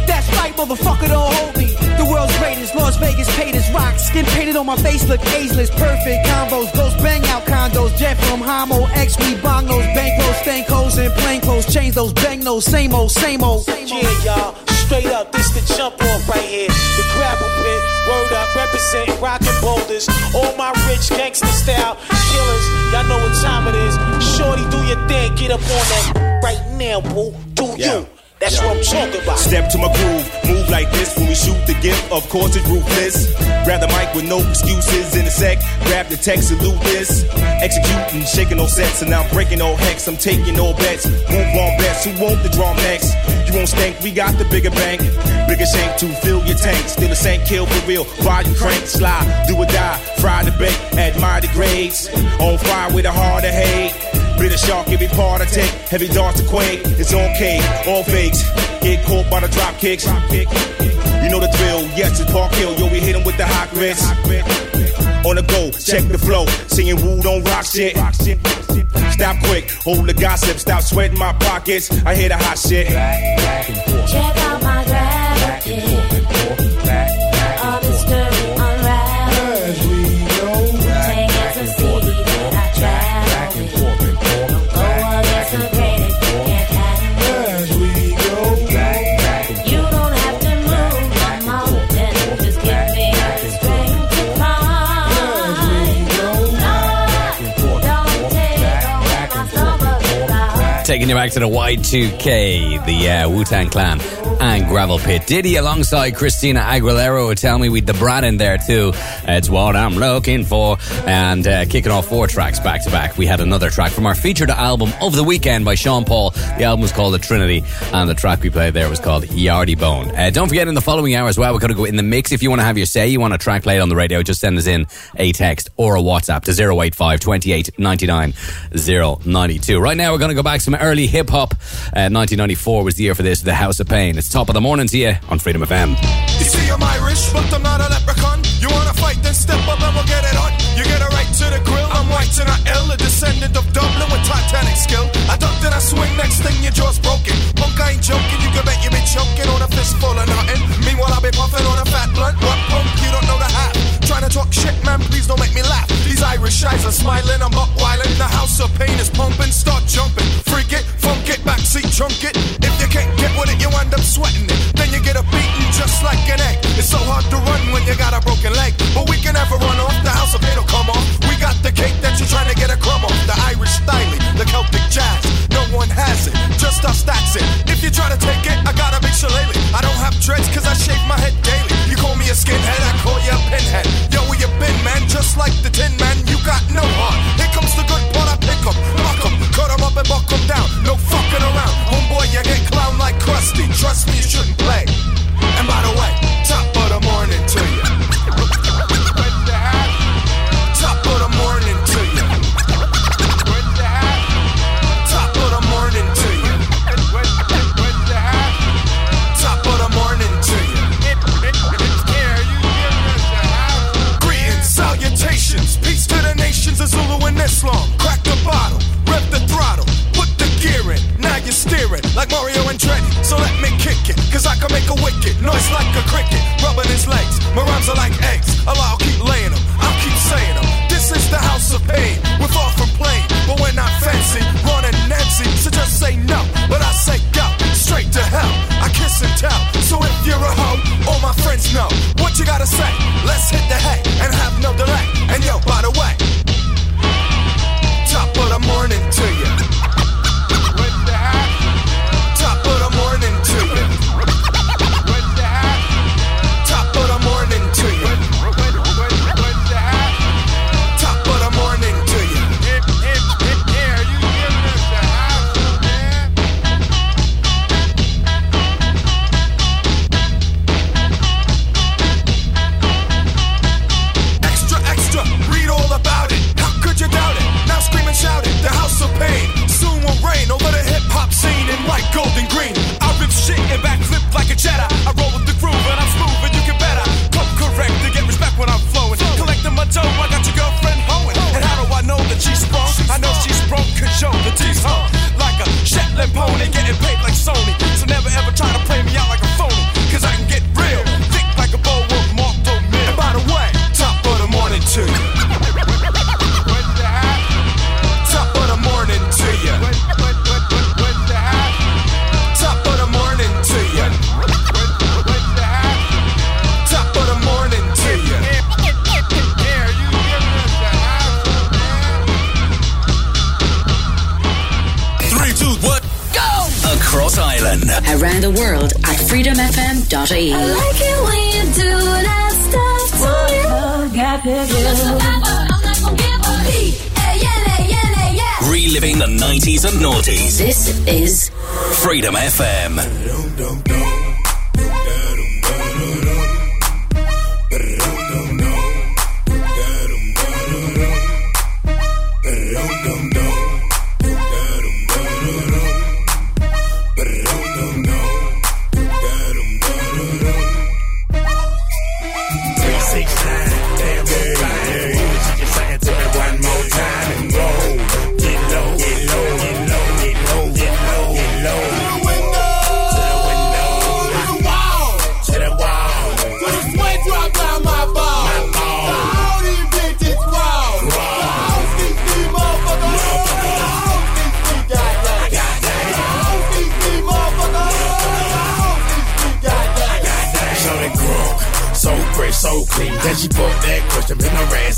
That's right, motherfucker, don't hold me. The world's greatest, Las Vegas paid as rock. Skin painted on my face, look ageless. Perfect combos, ghost bang out condos. Jet from Homo, X, we bong those bankroll, stank hoes, and plain clothes. Change those bang those, same old, same old. Yeah, y'all. Straight up, this the jump off right here. The gravel pit, word up, represent rockin' boulders. All my rich gangster style killers. Y'all know what time it is. Shorty, do your thing, get up on that right now, boo. Do you? That's what I'm talking about. Step to my groove, move like this when we shoot the gift. Of course, it's ruthless. Grab the mic with no excuses in a sec. Grab the text, salute this. Executing, shaking no sets, and I'm breaking no hex. I'm taking no bets. Move on bets. Who want the drum next? You won't stink, we got the bigger bank. Bigger shank to fill your tank. Still a saint kill for real. Volume crank, slide, do or die. Fry the bait, admire the grades. On fire with a heart of hate. Bitter shark, every part I take. Heavy darts to quake. It's okay, all fakes. Get caught by the drop kicks. You know the drill. Yes, it's Park Hill. Yo, we hit 'em with the hot grits. On the go, check the flow. Singing woo, don't rock shit. Stop quick, hold the gossip. Stop sweating my pockets. I hear the hot shit. Check out my gravity. Taking you back to the Y2K, the uh, Wu Tang Clan and Gravel Pit. Diddy alongside Christina Aguilera. would Tell me with Da Brat in there too. It's what I'm looking for. And uh, kicking off four tracks back to back, we had another track from our featured album of the weekend by Sean Paul. The album was called The Trinity, and the track we played there was called Yardie Bone. Uh, don't forget in the following hour as well, we're going to go in the mix. If you want to have your say, you want a track played on the radio, just send us in a text or a WhatsApp to 085 28 99 092. Right now, we're going to go back some early hip hop. Uh, 1994 was the year for this, The House of Pain. It's top of the morning to you on Freedom FM. You see, I'm Irish, but I'm not a leprechaun. You wanna fight, then step up and we'll get it on. You get a right to the grill. I'm white and I ill, a descendant of Dublin with Titanic skill. I duck then I swing, next thing your jaw's broken. Punk, I ain't joking, you can bet you been choking on a fistful of nothing. Meanwhile, I be puffing on a fat blunt. What punk, you don't know the half. Trying to talk shit, man, please don't make me laugh. These Irish eyes are smiling, I'm buck wildin'. The house of pain is pumping, start jumping. Freak it, funk it, backseat chunk it. If you can't get with it, you end up sweating it. Then you get a beating just like an egg. It's so hard to run when you got a broken leg. But we can never run off, the house of pain will come off got the cake that you're trying to get a crumb off. The Irish styling, the Celtic jazz. No one has it, just us that's it. If you try to take it, I got a big shillelagh. I don't have dreads cause I shave my head daily. You call me a skinhead, I call you a pinhead. Yo, where you been, man? Just like the tin man, you got no heart. Here comes the good part, I pick up, knock up, cut up and buck em down. No fucking around. Homeboy, you get clown like Krusty. Trust me, you shouldn't play. And by the way, top of the morning to you. Christians are Zulu and Islam. Crack the bottle, rev the throttle, put the gear in. Now you're steering like Mario and Andretti. So let me kick it, cause I can make a wicked noise like a cricket. Rubbing his legs, my rhymes are like eggs. Allah, I'll keep laying them, I'll keep saying them. This is the house of pain, we're far from plain, but we're not fancy. Ron and Nancy, so just say no, but I say go, straight to hell. I kiss and tell, so if you're a hoe, all my friends know what you gotta say. Let's hit the hay and have no delay. And yo, by the way, morning to you. Yo, the T's hung like a Shetland pony, getting paid like Sony. So never ever try Across Around the world at freedomfm.ie. I like it when you do that stuff to me. Reliving the 90s and noughties. This is Freedom FM.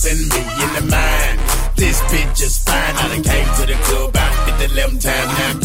Been me in the mind. This bitch is fine. I done came to the club out at the 11 time. Now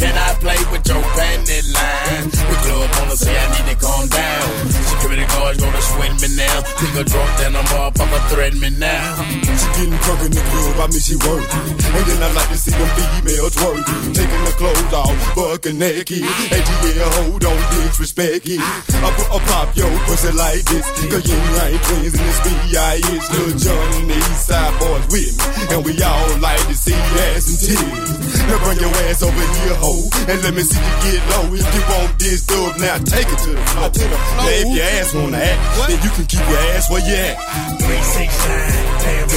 Nigga drunk, then a motherfucker threaten me now. She getting drunk in the club, I mean she working. And then I like to see them females twerking. Taking the clothes off, bucking naked. And yeah, hold on, disrespect it. I put a pop yo pussy like this. Cause Ying Yang Twins in this B.I.H. Lil Jon and the East boys with me. And we all like to see ass and titties. Now bring your ass over here, ho. And let me see you get low. If you want this dub, now take it to the floor. Now if your ass wanna act, then you can keep your ass where you at. Three, six, nine, damn,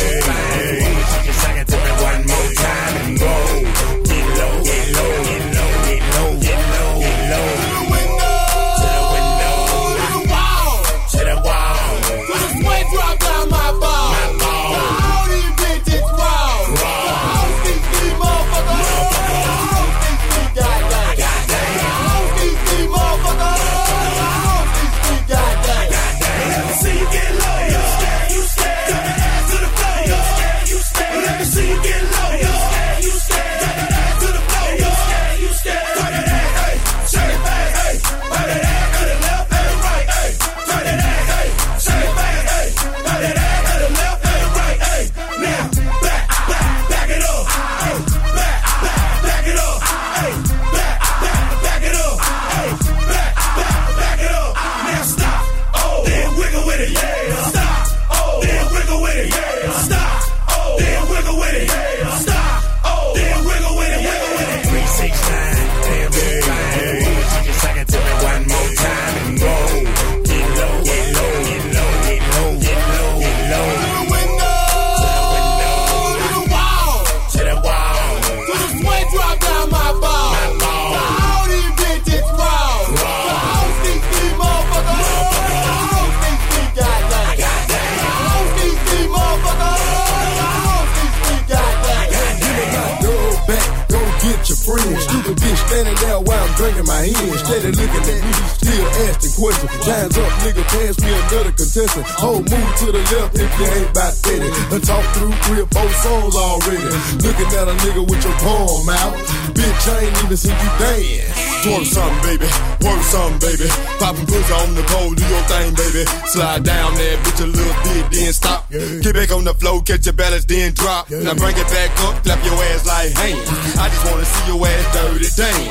Steady looking at me, still asking questions. Hands up, nigga, pass me another contestant. Whole move to the left if you ain't about steady. And talk through three or four songs already. Looking at a nigga with your palm out. Bitch, I ain't even seen you dance. Twerk something, baby. Work something, baby. Poppin' pussy on the pole, do your thing, baby. Slide down there, bitch, a little bit, then stop. Get back on the floor, catch your balance, then drop. Now bring it back up, clap your ass like hands. I just wanna see your ass dirty dance.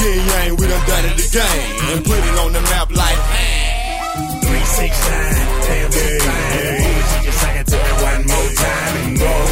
Yeah, yang, we done done it again. And put it on the map like, 369, damn, yeah, yeah. You sing it to me one more time and go.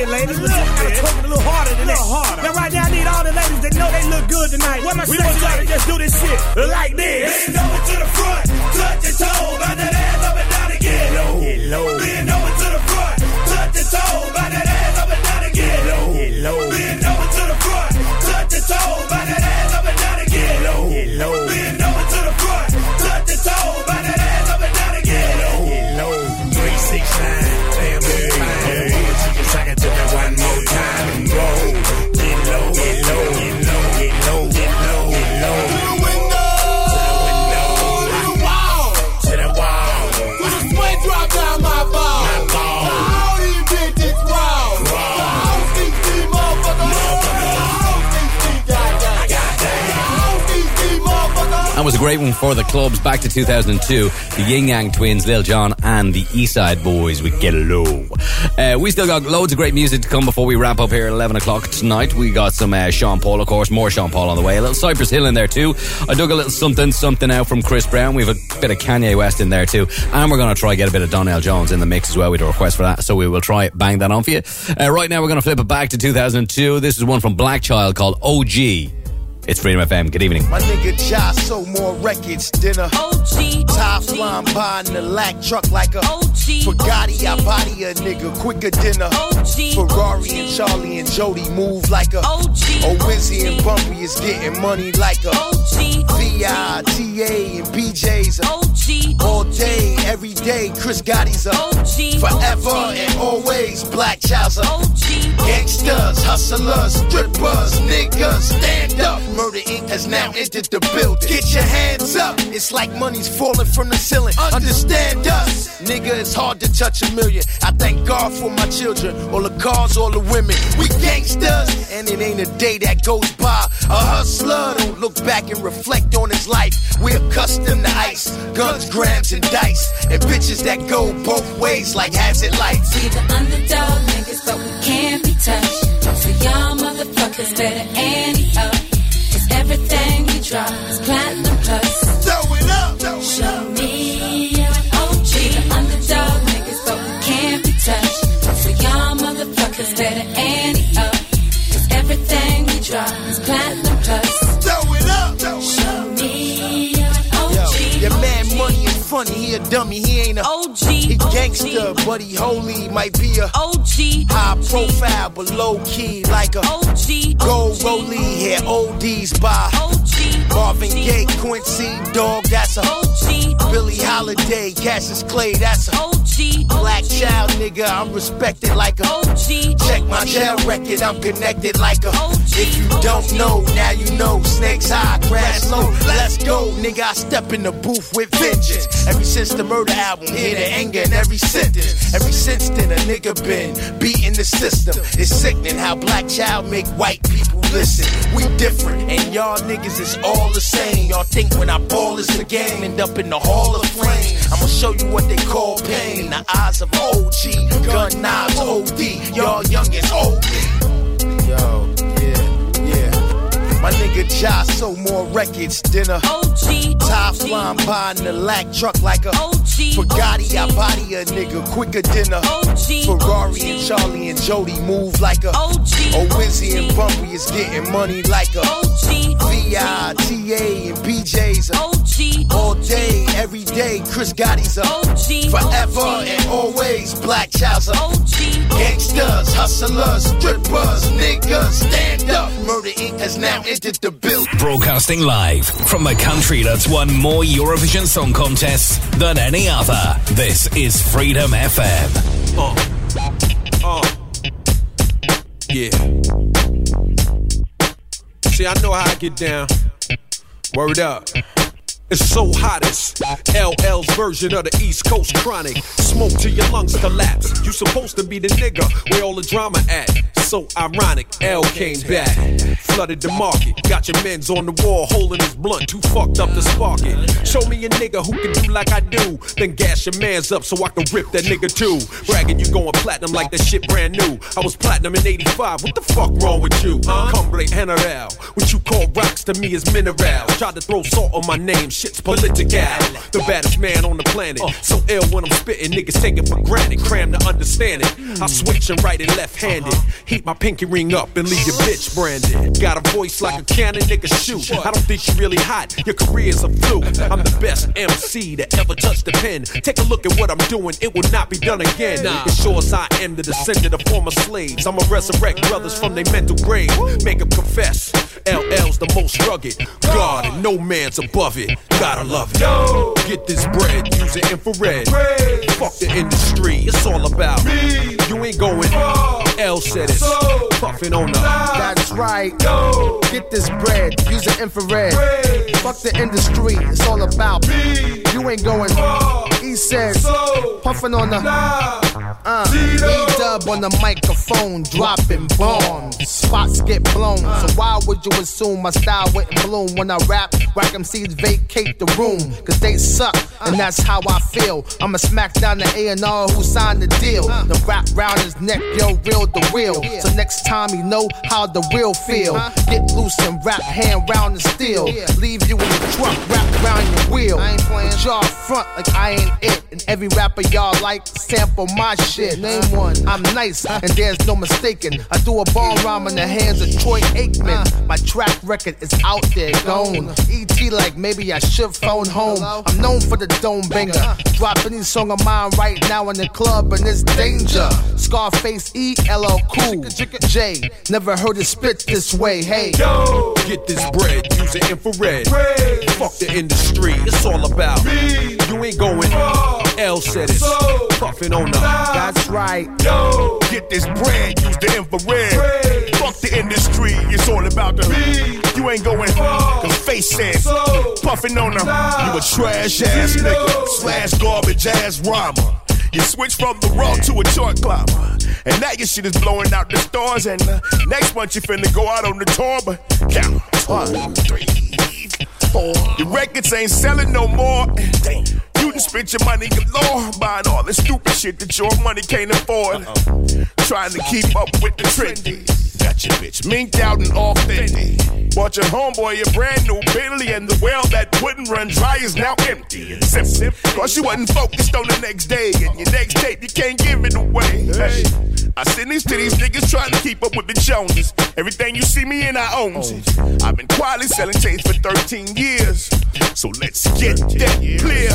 Bit, ladies. A little bit. Talking a little harder than that. Harder. Now, right now, I need all the ladies that know they look good tonight. What am I we want y'all to just do this shit like this. Bend over to the front, touch your toe, bout that ass up and down again. Low, get low. Bend over to the front, touch your toe, was a great one for the clubs back to 2002. The Ying Yang Twins, Lil Jon, and the East Side Boys with Get Low. Uh, we still got loads of great music to come before we wrap up here at 11 o'clock tonight. We got some uh, Sean Paul, of course, more Sean Paul on the way. A little Cypress Hill in there too. I dug a little something, something out from Chris Brown. We have a bit of Kanye West in there too. And we're going to try get a bit of Donnell Jones in the mix as well. We had a request for that, so we will try bang that on for you. Uh, right now, we're going to flip it back to 2002. This is one from Black Child called OG. It's Freedom FM. Good evening. My nigga Josh sold more records than a OG. Top flying by in the lack truck like a OG. Bugatti, I body a nigga quicker than a OG. Ferrari and Charlie and Jody move like a OG. Oh, Wizzy and Bumpy is getting money like a OG. VI, TA, and BJ's a OG. All day, every day, Chris Gotti's a OG. Forever and always, Black Child's a OG. Gangsters, hustlers, strippers, niggas, stand up. Murder Inc. has now entered the building. Get your hands up. It's like money's falling from the ceiling. Understand us. Nigga, it's hard to touch a million. I thank God for my children, all the cars, all the women. We gangsters, and it ain't a day that goes by. A hustler don't look back and reflect on his life. We're accustomed to ice, guns, grams, and dice. And bitches that go both ways like hazard lights. We the underdog niggas, but we can't be touched. So y'all motherfuckers better ante up. Cause everything we drop is platinum plus. Throw it up. Show me you're an OG. We the underdog niggas, but we can't be touched. So y'all motherfuckers better ante up. Cause everything we drop is platinum plus. Throw it up. Show me you're an OG. Yo, your man money is funny, he a dummy, he ain't a OG. Gangster, but he holy, might be a OG. High profile, but low key, like a OG. Gold rollie, here ODs by OG. Marvin Gaye, Quincy, dog, that's a OG. Holiday, Cassius Clay, that's a OG. Black child, nigga, I'm respected like a OG. Check my jail record, I'm connected like a OG. If you don't know, now you know. Snakes high, grass low. Let's go, nigga. I step in the booth with vengeance. Ever since the murder album, hear the anger in every sentence. Every since then, a nigga been beating the system. It's sickening how black child make white people listen. We different, and y'all niggas is all the same. Y'all think when I ball is the game, end up in the hall of flame. I'ma show you what they call pain in the eyes of OG. Gun knives, OD. Y'all young as OD. Yo, yeah, yeah. My nigga Ja sold more records than a OG. Top flying by in the lack truck like a OG. Bugatti. I body a nigga quicker than a OG. Ferrari and Charlie and Jody move like a OG. Oh, Wizzy and Bumpy is getting money like a OG. VI, TA, and BJ's a OG. all day, every day. Chris Gotti's a OG. forever and always. Black child's a OG. gangsters, hustlers, strippers, niggas, stand up. Murder Inc. has now entered the building. Broadcasting live from the country that's won more Eurovision Song Contests than any other. This is Freedom FM. Uh, uh, yeah. See, I know how I get down. Word up. It's so hottest. LL's version of the East Coast chronic. Smoke till your lungs collapse. You supposed to be the nigga where all the drama at. So ironic, L came back. Flooded the market. Got your men's on the wall holding his blunt. Too fucked up to spark it. Show me a nigga who can do like I do. Then gas your mans up so I can rip that nigga too. Bragging you going platinum like that shit brand new. I was platinum in 85. What the fuck wrong with you? Huh? Cumbre General. What you call rocks to me is mineral. Tried to throw salt on my name. Shit's political. The baddest man on the planet. So ill when I'm spitting. Niggas take it for granted. Cram to understand it. I switch and right and left handed. Heat my pinky ring up and leave your bitch branded. Got a voice like a cannon, nigga shoot. I don't think you really hot. Your career's a fluke. I'm the best MC that ever touched the pen. Take a look at what I'm doing. It will not be done again. As sure as I am the descendant of former slaves, I'ma resurrect brothers from their mental grave. Make them confess. LL's the most rugged. God and no man's above it. Gotta love it. Yo. Get this bread, use it infrared. Fuck the industry, it's all about me. You ain't going. L said it. Puffin' on the. That's right. Yo. Get this bread, use the infrared. Fuck the industry, it's all about me. You ain't going. He says, puffing on the. Uh, E-dub on the microphone, dropping bombs. Spots get blown, so uh. why would you assume my style wouldn't bloom when I rap? Rack MCs vacate the room, cause they suck, uh. and that's how I feel. I'ma smack down the A&R who signed the deal. Uh. The rap round his neck, yo, real the real. So next time you know how the real feel. Get loose and rap hand round the steel. Leave you in the truck, wrap round your wheel. I ain't playing y'all front like I ain't And every rapper y'all like, sample my shit. Name one. I'm nice, and there's no mistaking. I do a bomb rhyme in the hands of Troy Aikman. Uh. My track record is out there, gone. ET like maybe I should phone home. I'm known for the dome banger. Drop any song of mine right now in the club, and it's danger. Scarface E cool. J, never heard it spit this way. Hey, Yo, get this bread, use it infrared. Fuck the industry, it's all about me. You ain't going. L said it. Puffin' on the. That's right. Yo, get this bread, use the infrared. Fuck the industry, it's all about the me. You ain't going, cause face said, puffin' on the. You a trash ass nigga, slash garbage ass rhymer. You switch from the raw to a chart climber. And now your shit is blowing out the stars. And uh, next month you finna go out on the tour. But count one, three, four. Your records ain't selling no more. Damn. You done spent your money galore buying all the stupid shit that your money can't afford. Uh-uh. Trying to keep up with the trendy. Got your bitch minked out and all Fendi. Bought your homeboy a brand new Bentley, and the well that wouldn't run dry is now empty. And simple. Cause you wasn't focused on the next day, and your next tape, you can't give it away. Hey. I send these to these niggas trying to keep up with the Joneses. Everything you see me in, I own it. I've been quietly selling tapes for 13 years. So let's get that clear.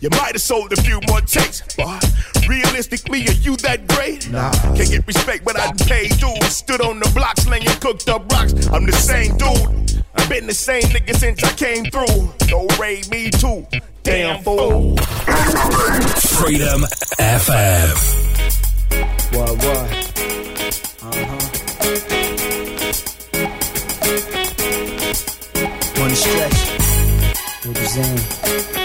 You might have sold a few more tapes, but realistically, are you that great? Nah. Can't get respect, but I done paid dues. Stood on the block slinging cooked up rocks. I'm the same dude. I've been the same nigga since I came through. Don't raid me too. Damn fool. Freedom FM. What, what? Uh-huh. One stretch. What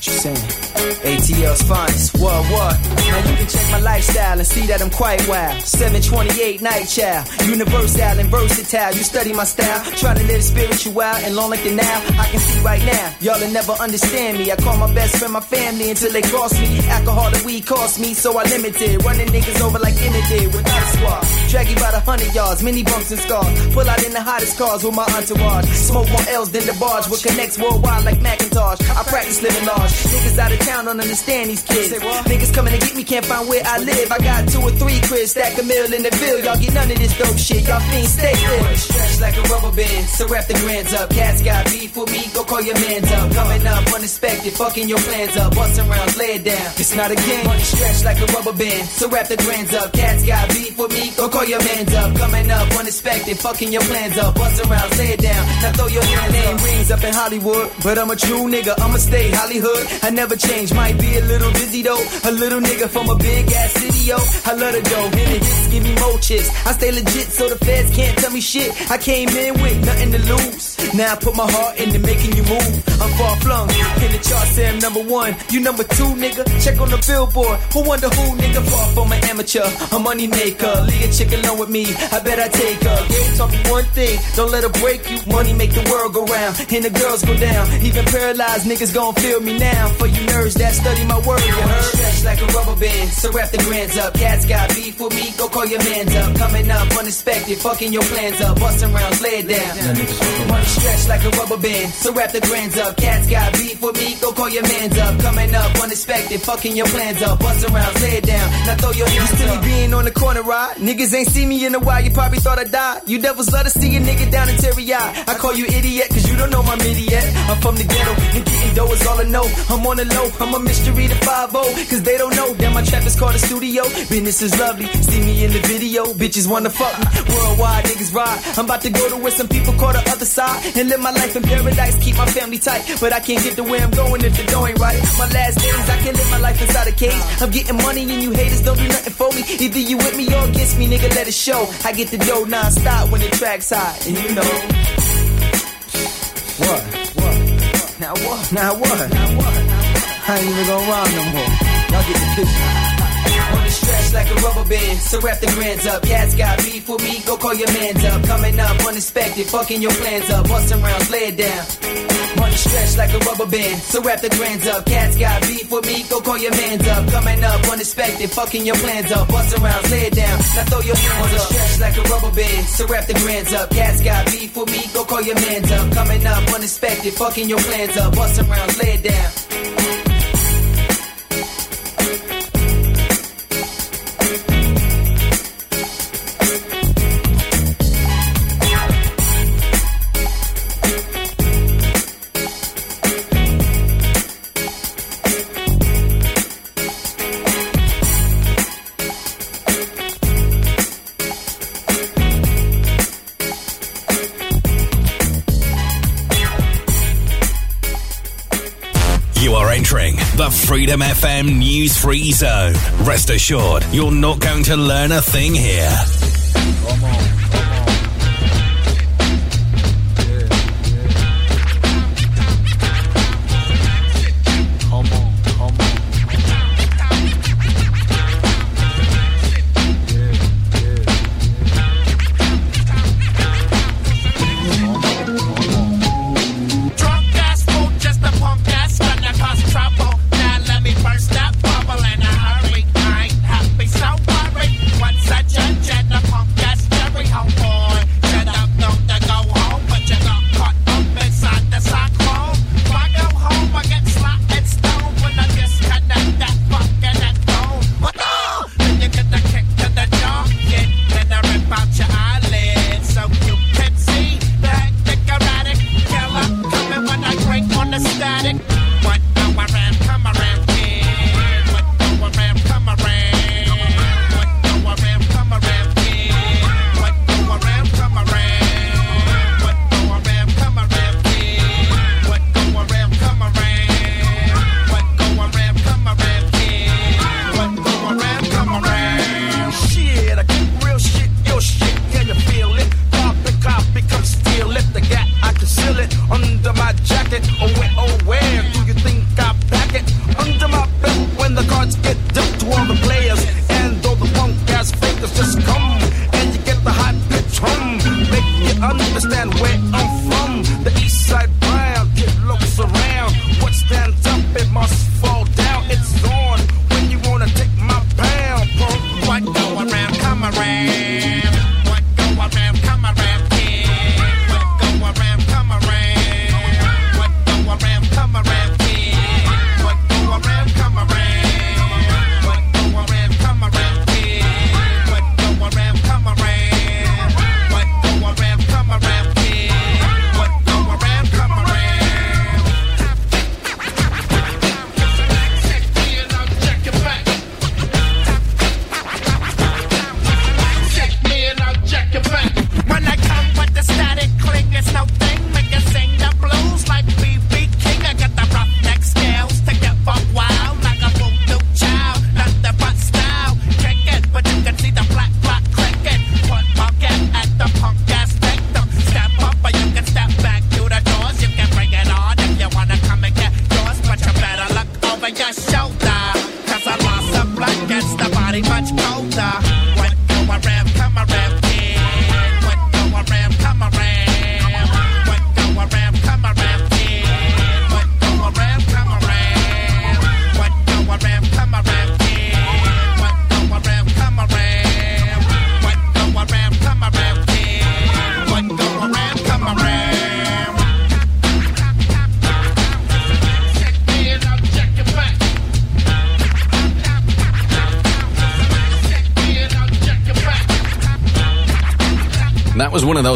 What you saying? ATL's finest. What, what? Now you can check my lifestyle and see that I'm quite wild. 728 night child, universal and versatile. You study my style, try to live spiritual and long like the now. I can see right now, y'all will never understand me. I call my best friend my family until they cross me. Alcohol and weed cost me, so I limited. Running niggas over like in did without a squad. Drag you about a hundred yards, many bumps and scars. Pull out in the hottest cars with my entourage. Smoke more L's than the barge, what connects worldwide like Macintosh. I practice living large. Niggas out of town don't understand these kids. Niggas coming to get me, can't find where I live. I got two or three cribs, stack a mill in the bill. Y'all get none of this dope shit. Y'all fiends stay ill. Stretch like a rubber band, so wrap the grands up. Cats got beef with me, go call your mans up. Coming up unexpected, fucking your plans up. Bustin' rounds, lay it down. It's not a game. Money stretched like a rubber band, so wrap the grands up. Cats got beef with me, go call your mans up. Coming up unexpected, fucking your plans up. Bustin' rounds, lay it down. Now throw your name rings up in Hollywood, but I'm a true nigga. I'ma stay Hollywood. I never change. Might be a little busy though. A little nigga from a big ass city, yo. I love go. Hit it, hits, give me more chips. I stay legit, so the feds can't tell me shit. I came in with nothing to lose. Now I put my heart into making you move. I'm far flung in the chart, I'm number one. You number two, nigga. Check on the billboard. Who wonder who, nigga? Far from an amateur, a money maker. Leave a chick alone with me. I bet I take her. Game talk me one thing, don't let her break you. Money make the world go round, and the girls go down. Even paralyzed niggas gon' feel me now. For you nerds that study my word, you heard? Stretch like a rubber band, so wrap the grands up. Cats got beef with me, go call your mans up. Coming up unexpected, fucking your plans up. Bustin' rounds, lay it down. Money stretch like a rubber band, so wrap the grands up. Cats got beef with me, go call your mans up. Coming up unexpected, fucking your plans up. Bustin' rounds, lay it down. Now throw your hands up. me being on the corner ride. Niggas ain't see me in a while, you probably thought I died. You devils love to see a nigga down in Terry I. I call you idiot, cause you don't know my midi yet. I'm from the ghetto, dough is all I know. I'm on the low, I'm a mystery to 5 cause they don't know that my trap is called a studio. Business is lovely, see me in the video, bitches wanna fuck me. Worldwide niggas ride. I'm about to go to where some people call the other side and live my life in paradise, keep my family tight. But I can't get to where I'm going if the dough ain't right. My last days, I can live my life inside a cage. I'm getting money and you haters don't do nothing for me. Either you with me or against me, nigga, let it show. I get the dough non-stop when the track's high, and you know. What? Now what? Now what? Now what? I ain't even gonna rhyme no more. Y'all get the picture. On the stretch like a rubber band, so wrap the grands up. Cats got beef with me, go call your mans up. Coming up unexpected, fucking your plans up. Bustin' rounds, lay it down. Stretch like a rubber band, so wrap the grands up. Cats got beef with me, go call your mans up. Coming up unexpected, fucking your plans up. Bust around, lay it down. Now throw your hands up. Stretch like a rubber band, so wrap the grands up. Cats got beef with me, go call your mans up. Coming up unexpected, fucking your plans up. Bust around, lay it down. Freedom FM News Free Zone. Rest assured, you're not going to learn a thing here.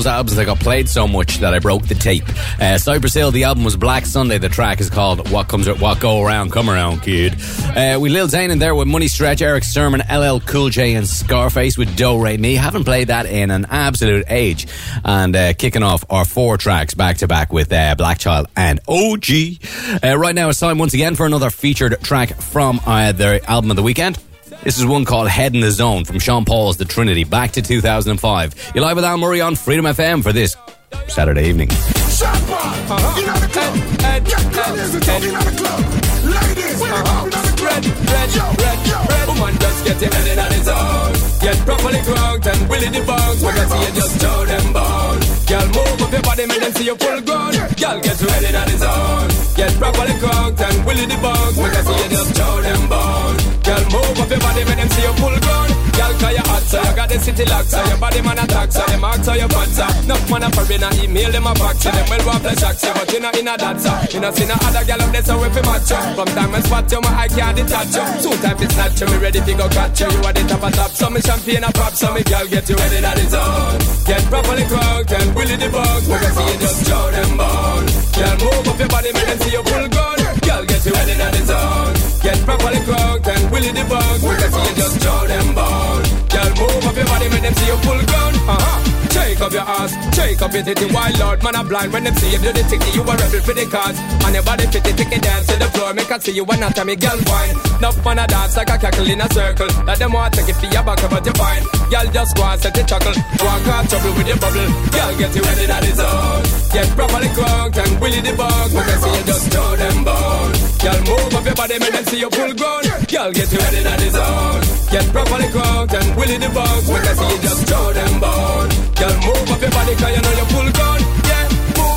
Those albums that got played so much that I broke the tape. Uh, Cypress Hill, the album was Black Sunday. The track is called What Comes What Go Around, Come Around, Kid. Uh, we Lil Zane in there with Money Stretch, Erick Sermon, LL Cool J, and Scarface with Do Re Mi. Haven't played that in an absolute age. And uh, kicking off our four tracks back to back with uh, Black Child and OG. Uh, right now, it's time once again for another featured track from uh, their album of the weekend. This is one called Head in the Zone from Sean Paul's The Trinity back to 2005. You're live with Al Murray on Freedom FM for this Saturday evening. Uh-huh. Get uh-huh. properly and bones. When I see you just show them bone. Girl, move up your body, make them see you full grown. Girl, get on. Get properly and bones. When I see you just show them bone. Girl, move up your body, make them see you full grown. Girl, cause you hot, so you got the city locked, so your body man attack, so them marks, so your pants up. No man a foreigner, email them a back, so them well want flesh axe, but you know in a that, so you know see no other girl up there, so if you match you. From time and spot you, my eye can't detach you. Soon time it's not you, me ready to go catch you. You are the top of top, so me champagne a pop, so me girl get you ready that is on. Get properly cranked and the bugs, we can see you just show them bone. Girl, move up your body, make them see you full gun. Girl, get you ready that is on. Get properly cranked the see you just show them bone. Girl, move up your body, make them see you full gun. Uh-huh. Shake up your ass, shake up your titty, wild lord, man, I'm blind when them see you do the ticky, you a rebel for the cause. And your body fit the ticky dance to the floor, make I see you anatomy, girl, fine. Enough man a dance like a cackle in a circle. That them want take it for your back, but you fine. Girl, just go and set the chuckle. Walk out trouble with your bubble. Girl, get you ready, that is all. Get properly cranked and willy the bug. Make I see you just throw them bone. Girl, move up your body, make them see you full grown. Girl, get you ready, that is all. Get properly cranked and willy the bug. Make I see you just throw them bone. Girl, move up your body, cause you know you're full grown.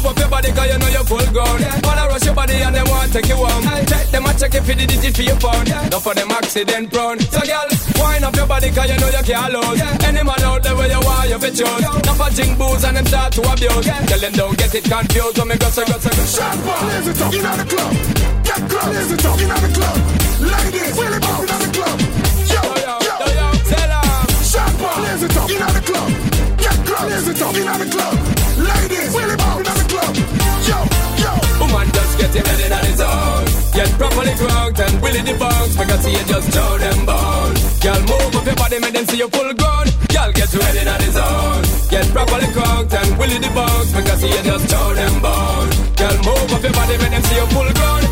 Yeah. Up your body cause you know you're full grown. Wanna rush your body and they want to take you home. Check them and check if you the digit for your phone. Yeah. Not for them accident prone. So girl, wind up your body cause you know you can't lose. Any man out there where you want you fi choose Not for jing booze and them start to abuse. Tell them don't get it confused. When me go so go so go. Shot ball is it up, you know the club. Get club. It up, you know the club. Ladies, really pop, you know the club. Yo, yo, yo, yo, 'em. Shot ball is it up, you know the club. Club is it up, know the club. Ladies, really pop, you know the club. Yo, yo. Woman just get your head in its own. Get properly cranked and willy the bugs Make I see you just show them bone Girl, move up your body, make them see you full grown. Girl, get your head in its own. Get properly cranked and willy the bugs Make I see you just show them bone Girl, move up your body, make them see you full grown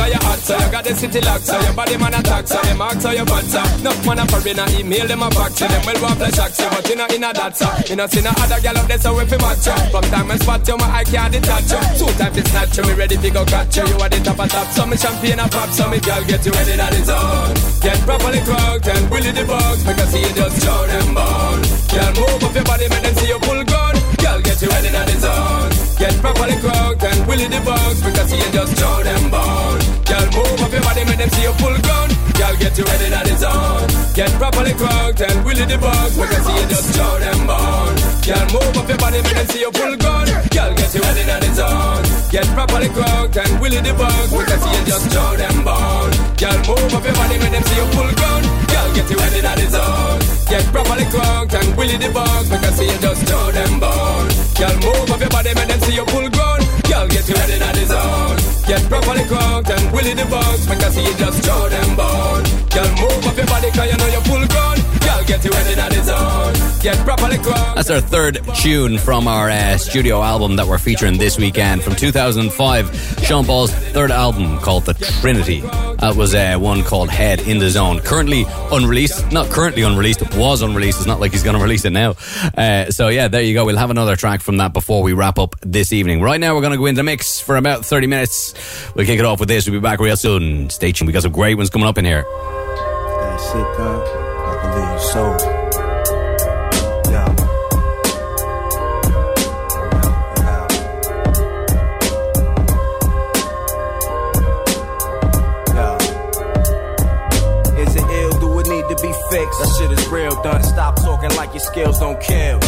Cause you hot, so you got the city locked So your body man attack, so them marks, so your pants up Enough man a foreigner, email them a back So them well want flesh axe you, but you know in a that so. You know see no other girl up there, so if you match you From time and spot you, my eye can't detach you Soon time it's snatch you, me ready to go catch you You are the top of top, so me champagne a pop So me girl get you ready that is on Get properly cranked and willy the bugs see you just show them bone Girl, move up your body, make them see you full gun. Girl, get you ready that is on Get properly cranked and willy the Make I you just show them bone. Girl, move up your body, make them see you full gun Girl, get you ready that is on. Get properly cranked and willy the Make I you just show them bone. Girl, move up your body, make them see you full gun Girl, get you ready that is on Get properly cranked and willy the bugs Make I see you just show them bone. Girl, move up your body, make them see you full gun Girl, get you ready that is on Get properly cranked and willy the bugs Make I see you just show them bone. Girl, move up your body, make them see you full gun Girl, get you ready that is on Get properly cranked and willy the bugs Make I see you just show them bone. Girl, move up your body cause you know you're full gun Girl, get you ready that is on Get properly cranked That's our third tune from our uh, studio album that we're featuring this weekend from 2005. Sean Paul's third album called The Trinity. That was uh, one called Head in the Zone. Currently unreleased. Not currently unreleased. It was unreleased. It's not like he's going to release it now. Uh, so yeah, there you go. We'll have another track from that before we wrap up this evening. Right now, we're going to go into the mix for about 30 minutes. We'll kick it off with this. We'll be back real soon. Stay tuned. We got some great ones coming up in here. That shit, dog. I believe so. Yeah. Is it ill? Do need to be fixed? That shit is real, done. Stop talking like your skills don't kill.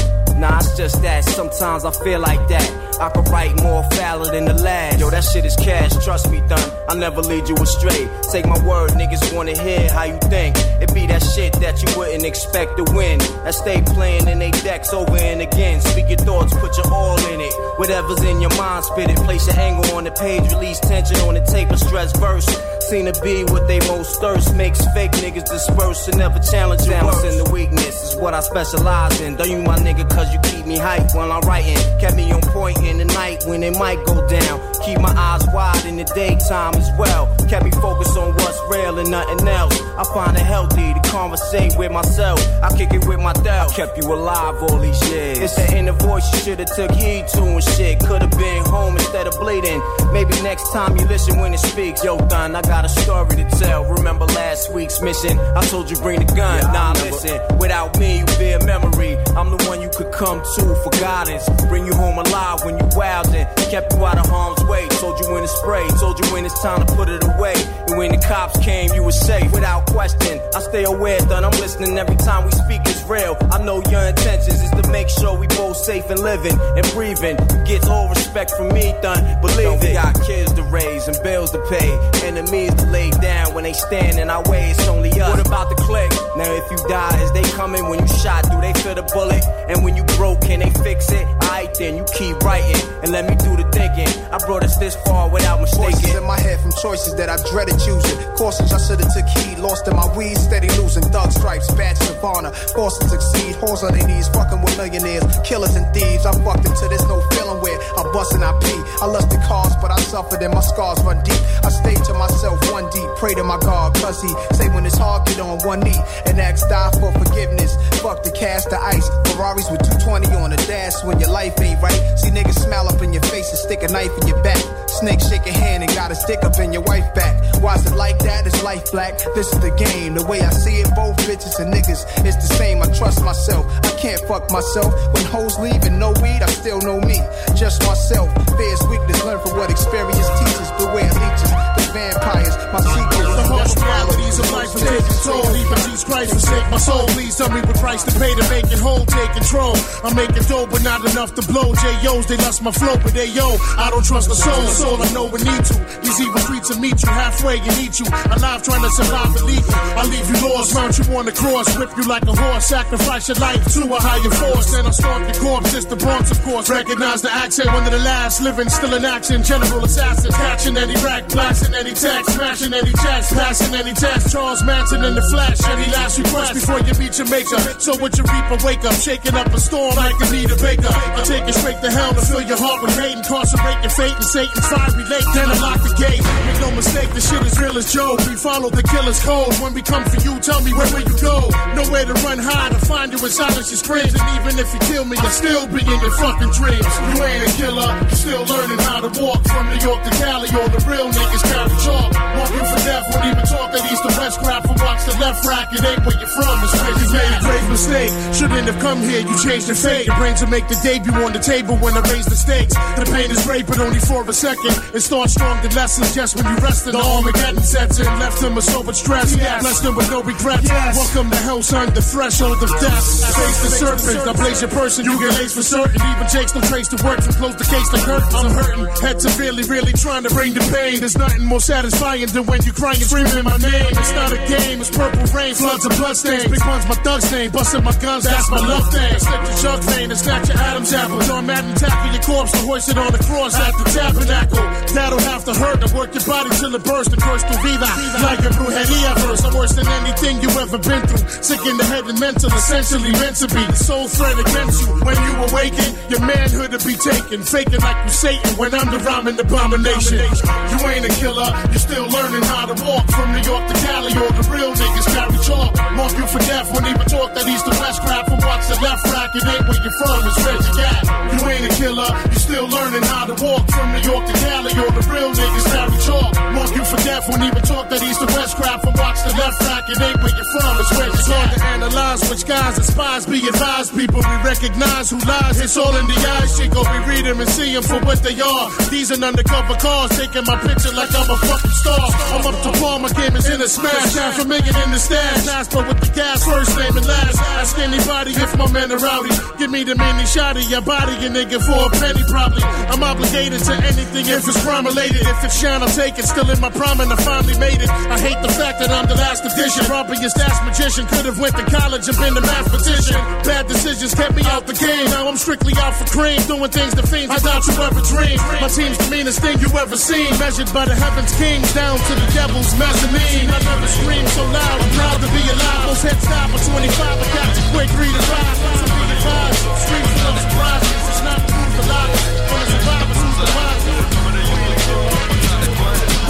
Nah, it's just that sometimes I feel like that. I could write more foul than the lad. Yo, that shit is cash, trust me, done. I'll never lead you astray. Take my word, niggas wanna hear how you think. It be that shit that you wouldn't expect to win. That stay playing in they decks over and again. Speak your thoughts, put your all in it. Whatever's in your mind, spit it. Place your angle on the page, release tension on the tape, a stress verse. Seen to be what they most thirst. Makes fake niggas disperse and never challenge them. Balance in the weakness. Is what I specialize in. Don't you my nigga, cause you keep me hype while I'm writing. Kept me on point in the night when it might go down. Keep my eyes wide in the daytime as well. Kept me focused on what's real and nothing else. I find it healthy to conversate with myself. I kick it with my doubt. Kept you alive all these years. It's the inner voice you should've took heed to and shit. Could've been home instead of bleeding. Maybe next time you listen when it speaks. Yo, Don, I got a story to tell. Remember last week's mission? I told you bring the gun. nah, listen. Without me, you be a memory. I'm the one you could come to for guidance. Bring you home alive when you wildin'. Kept you out of harm's way. Told you when to spray. Told you when it's time to put it away. And when the cops came, you were safe without question. I stay aware, done. I'm listening every time we speak. It's real. I know your intentions is to make sure we both safe and living and breathing. Gets all respect from me, done. Believe it. We got kids to raise and bills to pay. Enemies to lay down when they stand in our way. It's only us. What about the click? Now if you die, is they coming when you shot? Do they feel the bullet? And when you broke, can they fix it? Alright then, you keep writing and let me do the thinking. I brought us this far without Voices mistaking. in my head from choices that I dreaded choosing. I should've took heed. Lost in my weed, steady losing. Thug stripes, badges of honor. Forced to succeed. Horse on their knees, fucking with millionaires, killers and thieves. I fucked into this no feeling where I bust and I pee. I lusted cars, but I suffered and my scars run deep. I stayed to myself one deep. Pray to my God, cause he say when it's hard, get on one knee and ask God for forgiveness. Fuck the cast the ice. Ferraris with 220 on the dash when your life ain't right. See niggas smile up in your face and stick a knife in your back. Snake shake a hand and got a stick up in your wife back. Why is it like that? It's life black. This is the game. The way I see it, both bitches and niggas, it's the same. I trust myself. I can't fuck myself. When hoes leave and no weed, I still know me. Just myself. Fear's weakness. Learn from what experience teaches. Beware leeches. The vampires. My secrets. The realities of life are taking toll. Even Jesus Christ forsake my soul. Please tell me what price to pay to make it whole. Take control. I'm making dough, but not enough to blow. J.O.'s, they lost my flow, but they yo. I don't trust the soul. Soul, I know we need to. These evil streets will meet you halfway and eat you. Alive trying to survive illegal. I leave you lost, mount you on the cross, whip you like a horse, sacrifice your life to a higher force. Then I stalk your corpse. It's the Bronx, of course. Recognize the accent, one of the last living, still in action. General assassin, catching any rack, blasting any text, smashing any chest, passing any test. Charles Manson in the flash, any last request before you meet your maker. So with your reaper, wake up, shaking up a storm like a Anita Baker. I take it straight to hell to fill your heart with hate, incarcerate your fate and Satan's fiery lake. Then I lock the gate. Make no mistake, the shit is real as Joe. We follow the killer's code. When we come for you, tell me where will you go? Nowhere to run hide to find you in silence your screams. And even if you kill me, I'll still be in your fucking dreams. You ain't a killer, you still learning how to walk from New York to Cali. All the real niggas carry chalk. Walking for death, won't even talk at east to west. Grab from rocks to left rack. It ain't where you're from, it's where you made a grave mistake. Shouldn't have come here, you changed your fate. Your brains will make the debut on the table when I raise the stakes. The pain is great, but only for a second. It starts strong, the lessons just when you rest in the Armageddon sets in. Left him with so much stress, blessed him with no regrets. Yes. Welcome to hell, son, the threshold of death. Face the serpent, I blaze your person, you get laced for certain. Even Jake's no trace to work from close the case like curtains. I'm hurting, head severely, really trying to bring the pain. There's nothing more satisfying than when you're crying, screaming my name. It's not a game, it's purple rain, floods of bloodstains. Big one's my thug's name, busting my guns, that's my love thing. Slip your jug vein and snatch your Adam's apple. John Madden tackle your corpse to hoist it on the cross at the tabernacle. That'll have to hurt to work your body till it bursts the curse to vida. Like a brujeria verse, I'm worse than anything you ever been through. Sick in the head and mental, essentially meant to be the sole threat against you. When you awaken, your manhood to be taken. Faking like you Satan when I'm the rhyming abomination. You ain't a killer, you're still learning how to walk from New York to Cali. All the real niggas carry chalk. Mark you for death, won't even talk that east to west crap from watch the left rack. It ain't where you're from, it's where you at. You ain't a killer, you're still learning how to walk from New York to Cali. All the real niggas carry chalk. Mark you for death, won't even talk that east to west crap from watch the left rack. It ain't where you're from, it's where you at. to analyze which guys and spies be advised. People we recognize who lies. It's all in the eyes. Shit go, we read them and see them for what they are. These are undercover cars, taking my picture like I'm a fucking star. I'm up to par, my game is in a smash. Time for making in the stash. But with the gas, first name and last. Ask anybody if my men are rowdy. Give me the mini shotty, your body a nigga for a penny probably. I'm obligated to anything if it's crime related. If it's shine, I'll take it. Still in my prime and I finally made it. I hate the fact that I'm the last edition. Rompiest ass magician could have went to college and been a mathematician. Bad decisions kept me out the game. Now I'm strictly out for cream, doing things the fiends I doubt you ever dreamed. My team's the meanest thing you ever seen, measured by the heavens kings down to the devil's mezzanine. I never screamed so loud. I'm proud to be alive. Most head stop for 25. I got you quick, read and rise. So be advised. Streets of surprises. It's not the loudest. From the survivors, who's the wisest.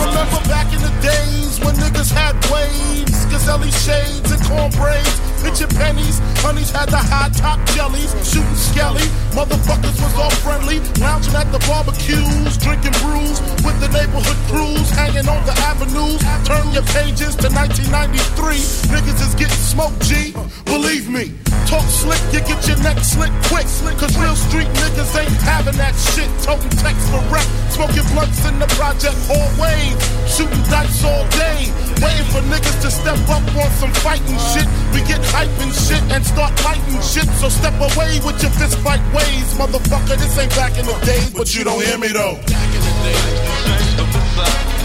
Remember back in the days when niggas had waves, gazelle shades and cornbraids, pitching pennies, honeys had the high top jellies, shooting skelly, motherfuckers was all friendly, lounging at the barbecues, drinking brews with the neighborhood crews, hanging on the avenues. Turn your pages to 1993, niggas is getting smoked, G. Believe me, talk slick, you get your neck slick quick, slick. cause real street niggas ain't having that shit. Toting text for rep, smoking blunts in the project always, shooting dice all day, waiting for niggas to step up on some fighting shit. We get hype and shit and start lighting shit, so step away with your fist fight ways, motherfucker. This ain't back in the days, but you don't hear me though. No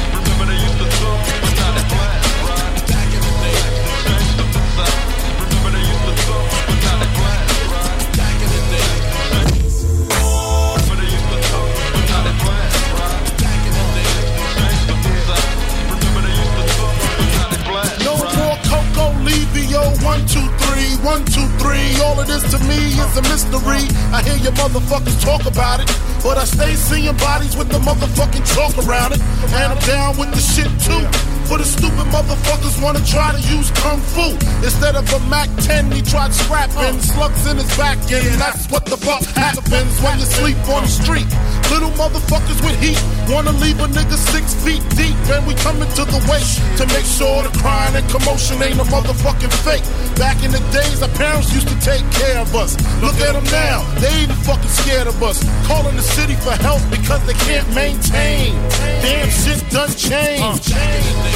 Levio, one, two, three, one, two, three. All of this to me is a mystery. I hear your motherfuckers talk about it, but I stay seeing bodies with the motherfucking chalk around it. And I'm down with the shit too. For the stupid motherfuckers wanna try to use kung fu instead of a Mac 10. He tried scrapping slugs in his back and That's what the fuck happens when you sleep on the street. Little motherfuckers with heat wanna leave a nigga six feet deep, and we coming to the waist to make sure the crying and commotion ain't a motherfucking fake. Back in the days, our parents used to take care of us. Look at them now, they even fucking scared of us. Calling the city for help because they can't maintain. Damn shit done changed. Stop,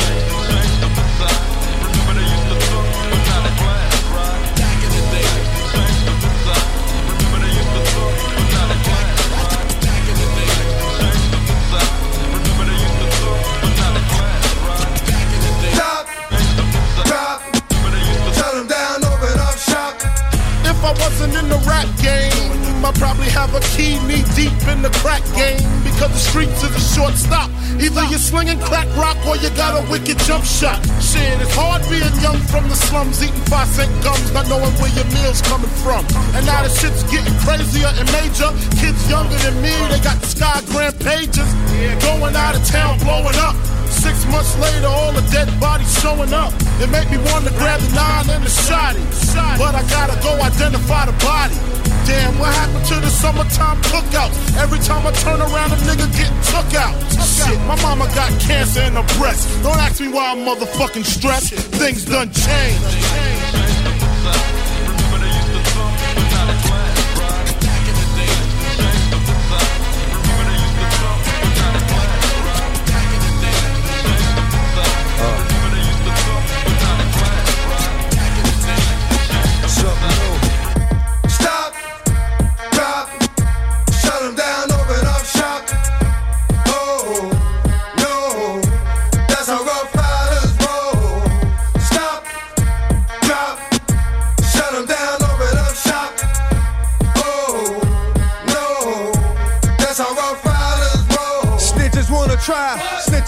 If I wasn't in the rap game, I'd probably have a key knee deep in the crack game because the streets is a short stop. Either you're slinging crack rock or you got a wicked jump shot. Shit, it's hard being young from the slums, eating five cent gums, not knowing where your meal's coming from. And now the shit's getting crazier and major. Kids younger than me, they got the sky grand pages. Going out of town, blowing up. Six months later, all the dead bodies showing up. It made me want to grab the nine and the shotty. But I gotta go identify the body. Damn, what happened to the summertime cookouts? Every time I turn around, a nigga getting took out. Shit, my mama got cancer in her breast. Don't ask me why I'm motherfucking stressed. Things done changed.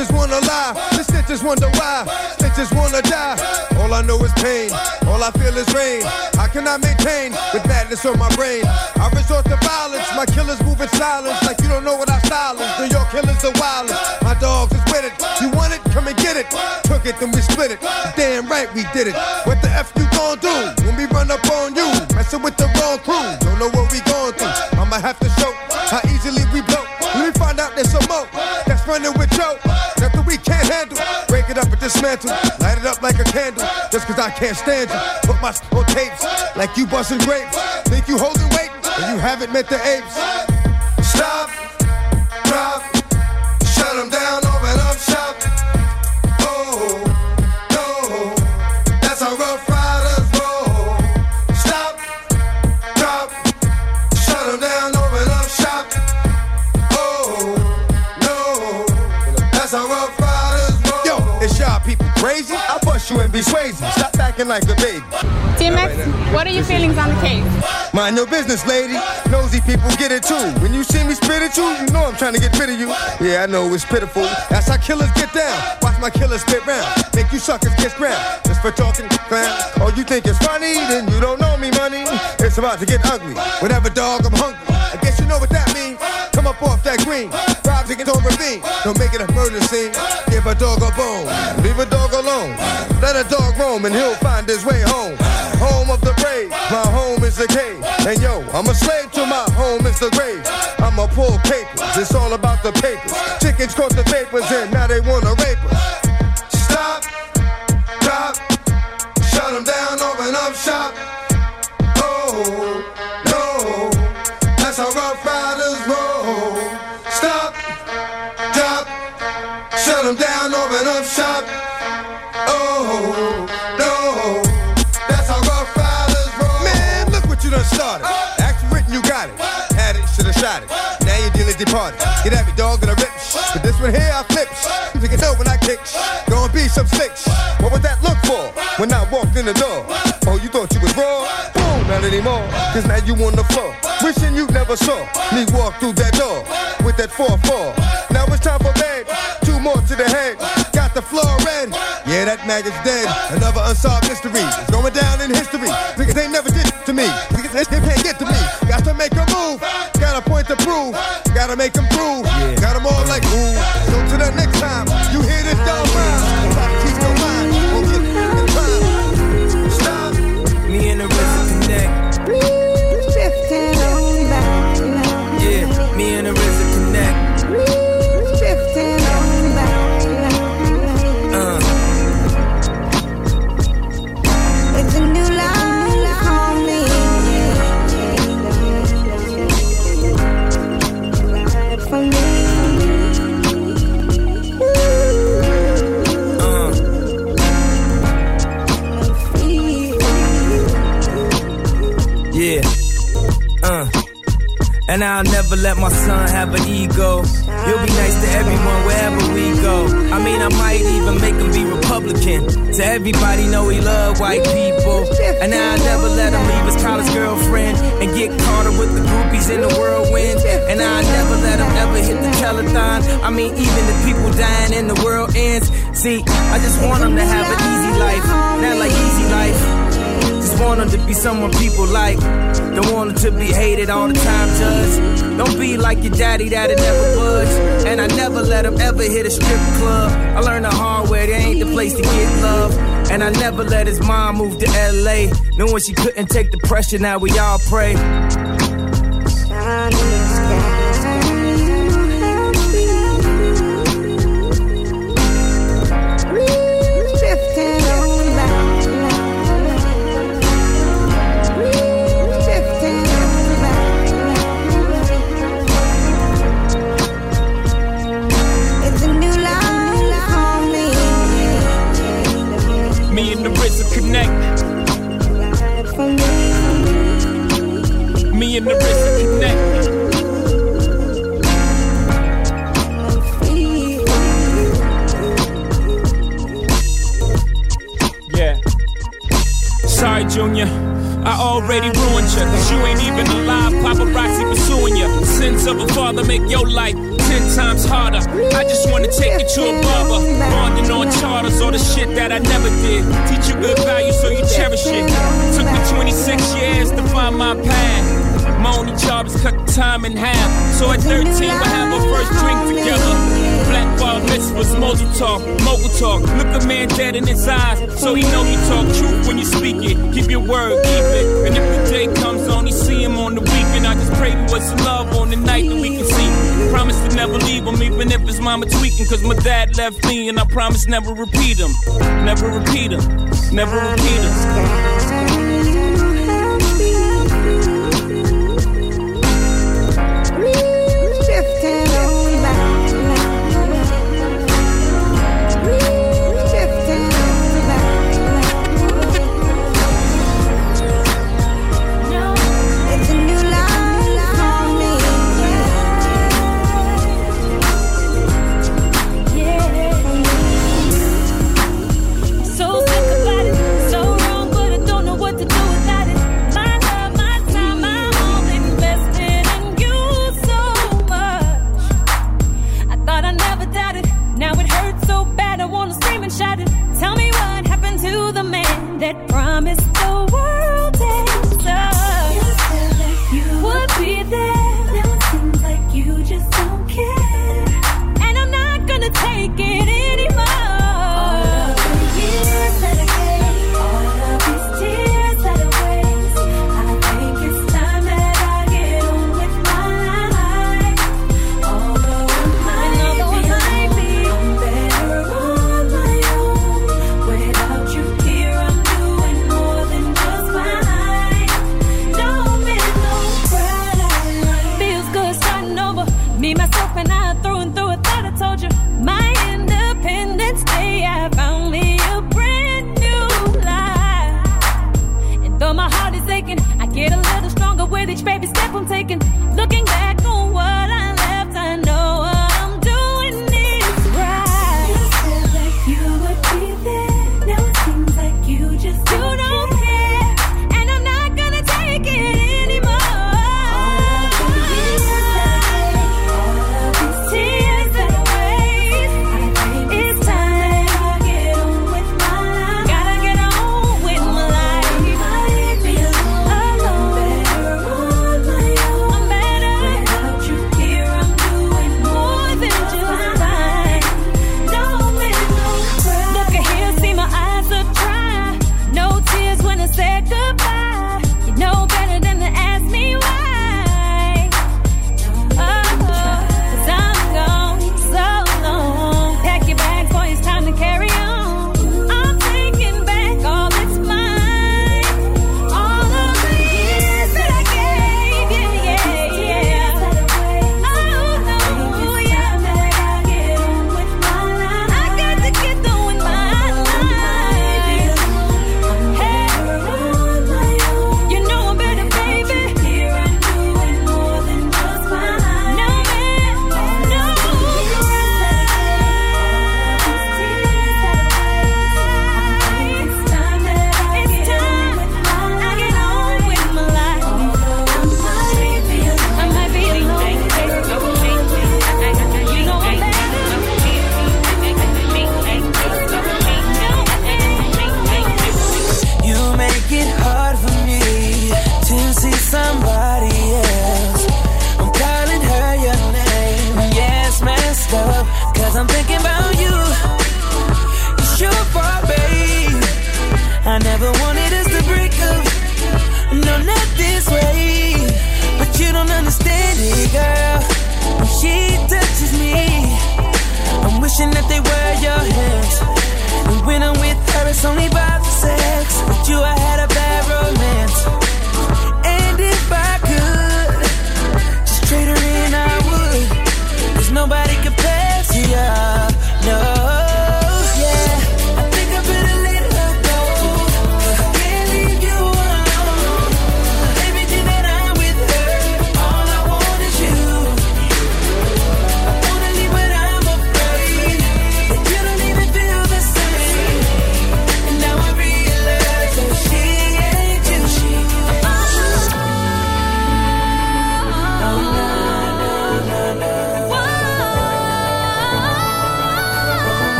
Snitches wanna lie, the snitches wonder why, snitches wanna die. All I know is pain, all I feel is rain. I maintain with madness on my brain? I resort to violence, my killers move in silence like you don't know what style is. New York killers are wildest, my dogs is with it. You want it? Come and get it. Took it, then we split it. Damn right we did it. What the F you gon' do when we run up on you? Messing with the wrong crew, don't know what we going through. I'ma have to show how easily we blow. Let me find out there's some more that's running with handle. Break it up and dismantle. Light it up like a candle. just cause I can't stand you. Put my on tapes like you busting grapes. Think you holding weight, you haven't met the apes. Stop, drop, shut them down, crazy? I bust you and be swayzy. Stop acting like a baby. DMX, what are your feelings on the case? Mind your business, lady. Nosy people get it too. When you see me spit at you, you know I'm trying to get rid of you. Yeah, I know it's pitiful. That's how killers get down. Watch my killers spit round. Make you suckers get ground. Just for talking clown. Oh, you think it's funny? Then you don't know me, money. It's about to get ugly. Whatever, dog, I'm hungry. I guess you know what that means. Come up off that green. Ravine. Don't make it a murder scene. Give a dog a bone. Leave a dog alone. Let a dog roam and he'll find his way home. Home of the brave. My home is the cave. And yo, I'm a slave to my home is the grave. I'm a pull papers. It's all about the papers. Chickens caught the papers and now they wanna rape us. Stop. Drop. Shut them down. Open up shop. Them down. Open up shop. Oh, no. That's how Ruff Ryders roll. Man, look what you done started. Act written, you got it. Had it, should've shot it. Now you're dealing departed. Get at me, dog, and I rip. But this one here, I flip. You can know when I kick. Gonna be some. What would that look for when I walked in the door? Oh, you thought you was raw? Boom, not anymore. Cause now you on the floor. Wishing you never saw me walk through that door with that 4-4. More to the head. Got the floor red. Yeah, that maggot's dead. Another unsolved mystery. It's going down in history. Because they never did to me. Because they can't get to me. Got to make a move. Got a point to prove. Gotta make them prove. And I'll never let my son have an ego. You'll be nice to everyone wherever we go. I mean, I might even make him be Republican. To everybody know he love white people. And I'll never let him leave his college girlfriend and get caught up with the groupies in the whirlwind. And I'll never let him ever hit the telethon. I mean, even the people dying and the world ends. See, I just want him to have an easy life. Not like easy life. Just want them to be someone people like. Don't want them to be hated all the time, judge. Don't be like your daddy that'll never was. And I never let him ever hit a strip club. I learned the hard way, there ain't the place to get love. And I never let his mom move to LA. Knowing she couldn't take the pressure, now we all pray. It's And the. Yeah. Sorry, Junior. I already ruined you, cause you ain't even alive. Paparazzi pursuing you. Sins of a father make your life ten times harder. I just wanna take you to a barber. Bonding on charters, all the shit that I never did. Teach you good values so you cherish it. Took me 26 years to find my path. My only job is cut the time in half. So at 13, we'll have our first drink together. Black bar mitzvahs, mogul talk, mogul talk. Look a man dead in his eyes, so he know you talk truth when you speak it. Keep your word, keep it. And if the day comes on, you see him on the weekend. I just pray baby, what's the love on the night that we can see? Promise to never leave him, even if his mama tweaking. Cause my dad left me, and I promise never repeat him. Never repeat him. Never repeat him.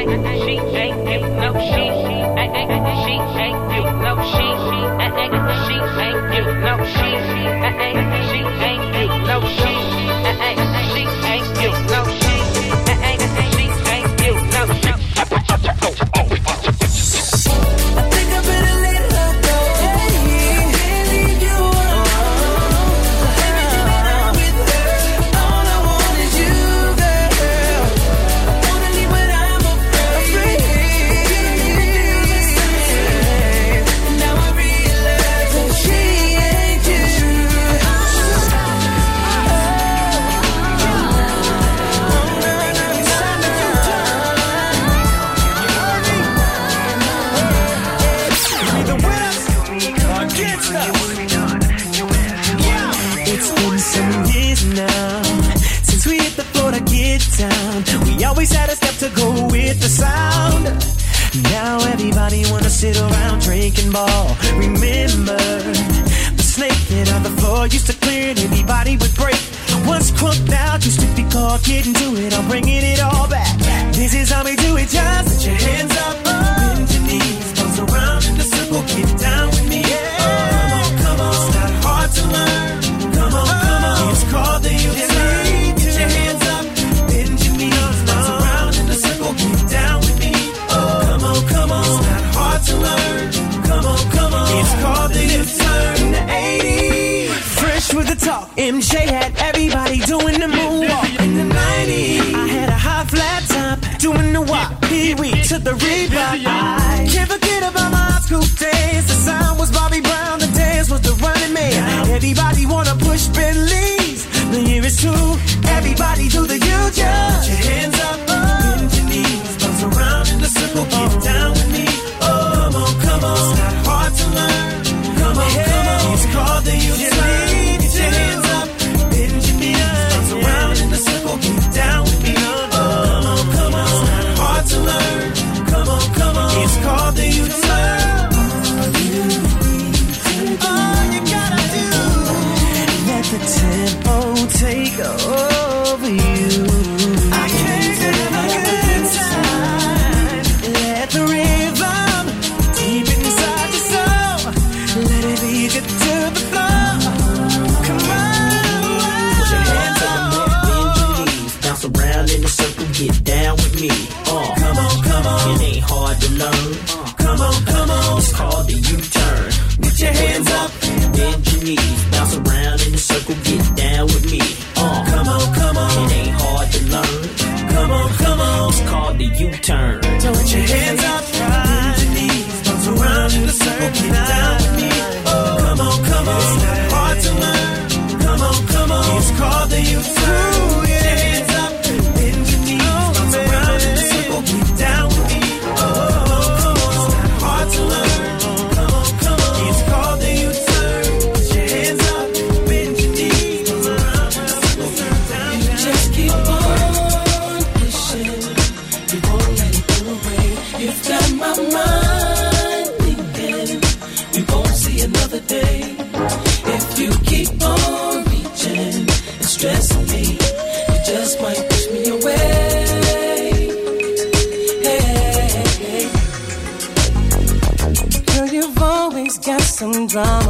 Tay!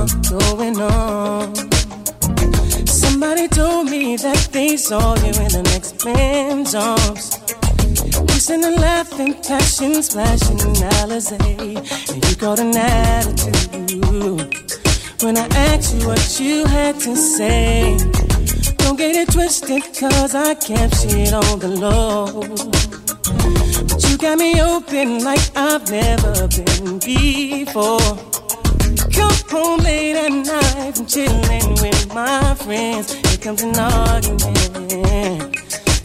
going on. Somebody told me that they saw you in the next man's arms. Kissing and laughing, passion, splashing Alizé. And you got an attitude. When I asked you what you had to say, don't get it twisted, cause I kept shit on the low But you got me open like I've never been before. Come home late at night from chilling with my friends. Here comes an argument.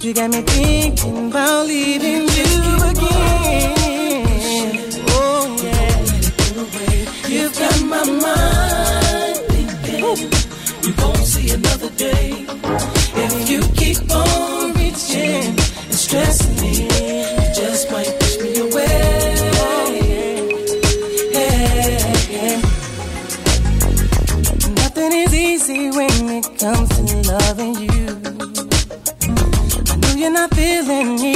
You got me thinking about leaving you again. Oh yeah, you've got my mind. thinking We won't see another day if you keep on reaching and stressing me. Comes to loving you. I know you're not feeling me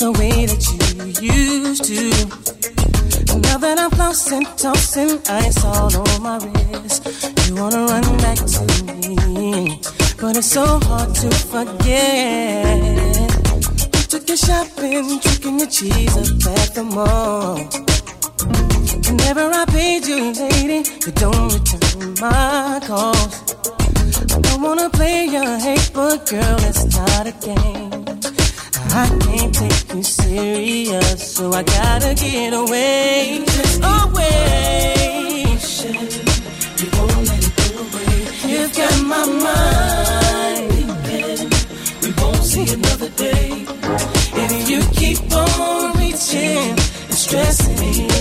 the way that you used to. Now that I'm flossing, tossing ice all on my wrist, you wanna run back to me. But it's so hard to forget. You took your shopping, tricking your cheese up at the mall. Whenever I paid you, lady, you don't return my calls. I don't wanna play your hate, but girl, it's not a game. I can't take you serious, so I gotta get away. Away. You won't let it go away. You've got my mind. We won't see another day. If you keep on reaching and stressing me,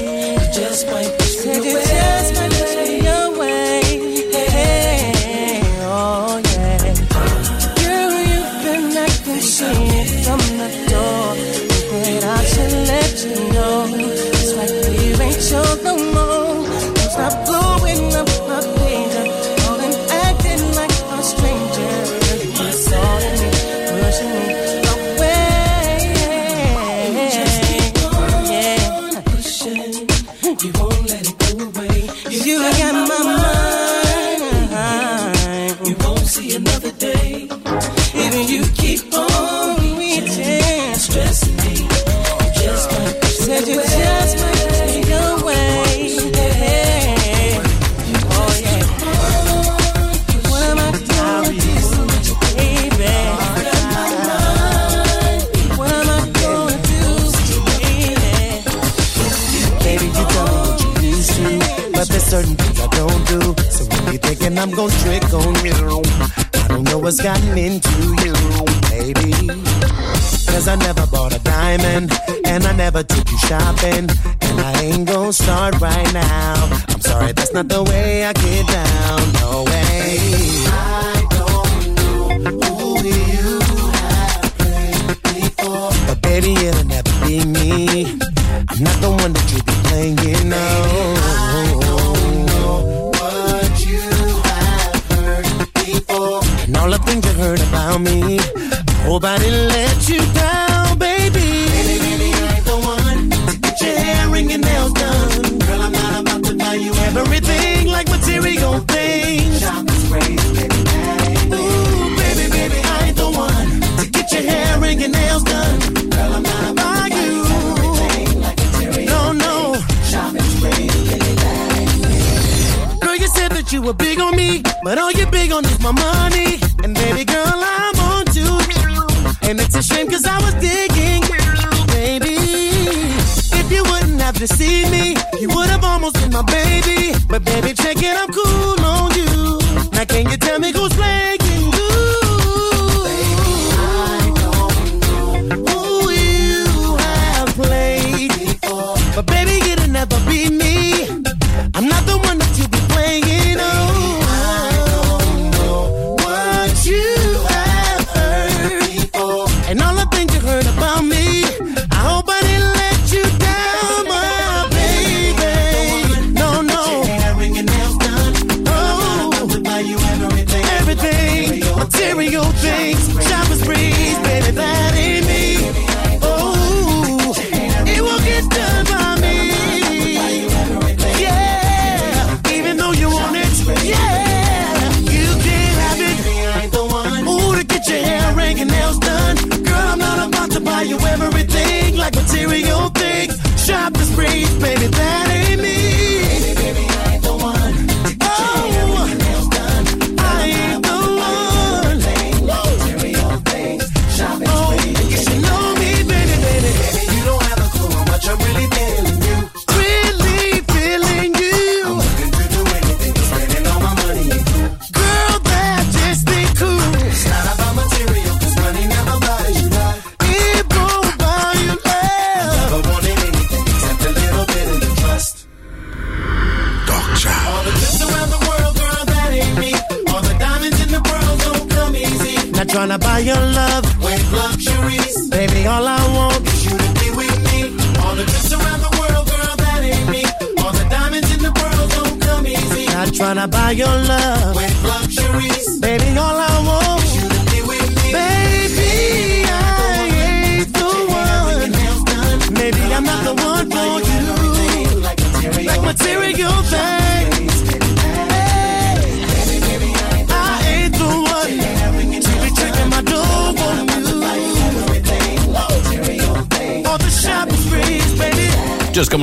Don't gotten into you, baby. Cause I never bought a diamond, and I never took you shopping, and I ain't gonna start right now. I'm sorry, that's not the way I get down, no way. I don't know who you have played before, but baby, it'll never be me. I'm not the one that you be playing, you things you heard about me. Didn't let you down, baby. Baby, baby, I ain't the one to get your hair and your nails done. Girl, I'm not about to buy you everything like material things. Shopping sprays, baby, Ooh, baby, baby, I ain't the one to get your hair and your nails done. Girl, I'm not about to buy you everything like material No, no. Shopping sprays, baby, Girl, you said that you were big on me, but all you're big on is my money. Baby girl, I'm on to you. And it's a shame cause I was digging baby. If you wouldn't have deceived me, you would have almost been my baby. But baby, check it, I'm cool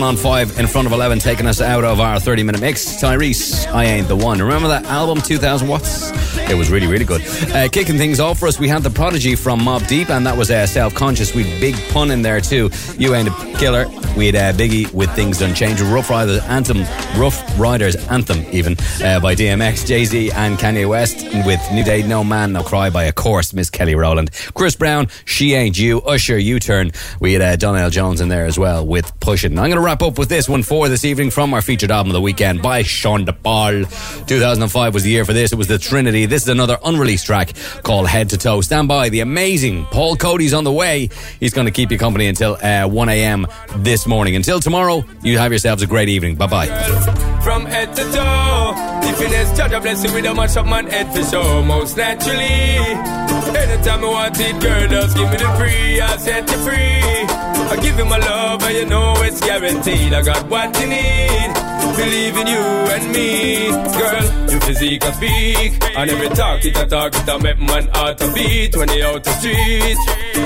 on five in front of 11, taking us out of our 30 minute mix. Tyrese, I Ain't the One. Remember that album, 2000 Watts? It was really, really good. Uh, kicking things off for us, we had The Prodigy from Mobb Deep, and that was uh, Self Conscious. We Big Pun in there too. You Ain't a Killer. We had uh, Biggie with Things Change. Ruff Ryders Anthem, Ruff Ryders Anthem, even uh, by DMX, Jay Z, and Kanye West with New Day, No Man, No Cry by, of course, Miss Kelly Rowland. Chris Brown, She Ain't You, Usher, U Turn. We had uh, Donell Jones in there as well with Push It. I'm going to wrap up with this one for this evening from our featured album of the weekend by Sean Da Paul. 2005 was the year for this. It was the Trinity. This is another unreleased track called Head to Toe. Stand by. The amazing Paul Cody's on the way. He's going to keep you company until uh, 1 a.m. this morning. Until tomorrow, you have yourselves a great evening. Bye bye. From head to toe, the finesse judge a blessing with a mash up man head for show. Most naturally, anytime I want it, girl, just give me the free. I set you free. I give you my love, and you know it's guaranteed. I got what you need. Believe in you and me, girl. Your physique I speak, and every talk it a talk it a make man heart a beat when they out the street.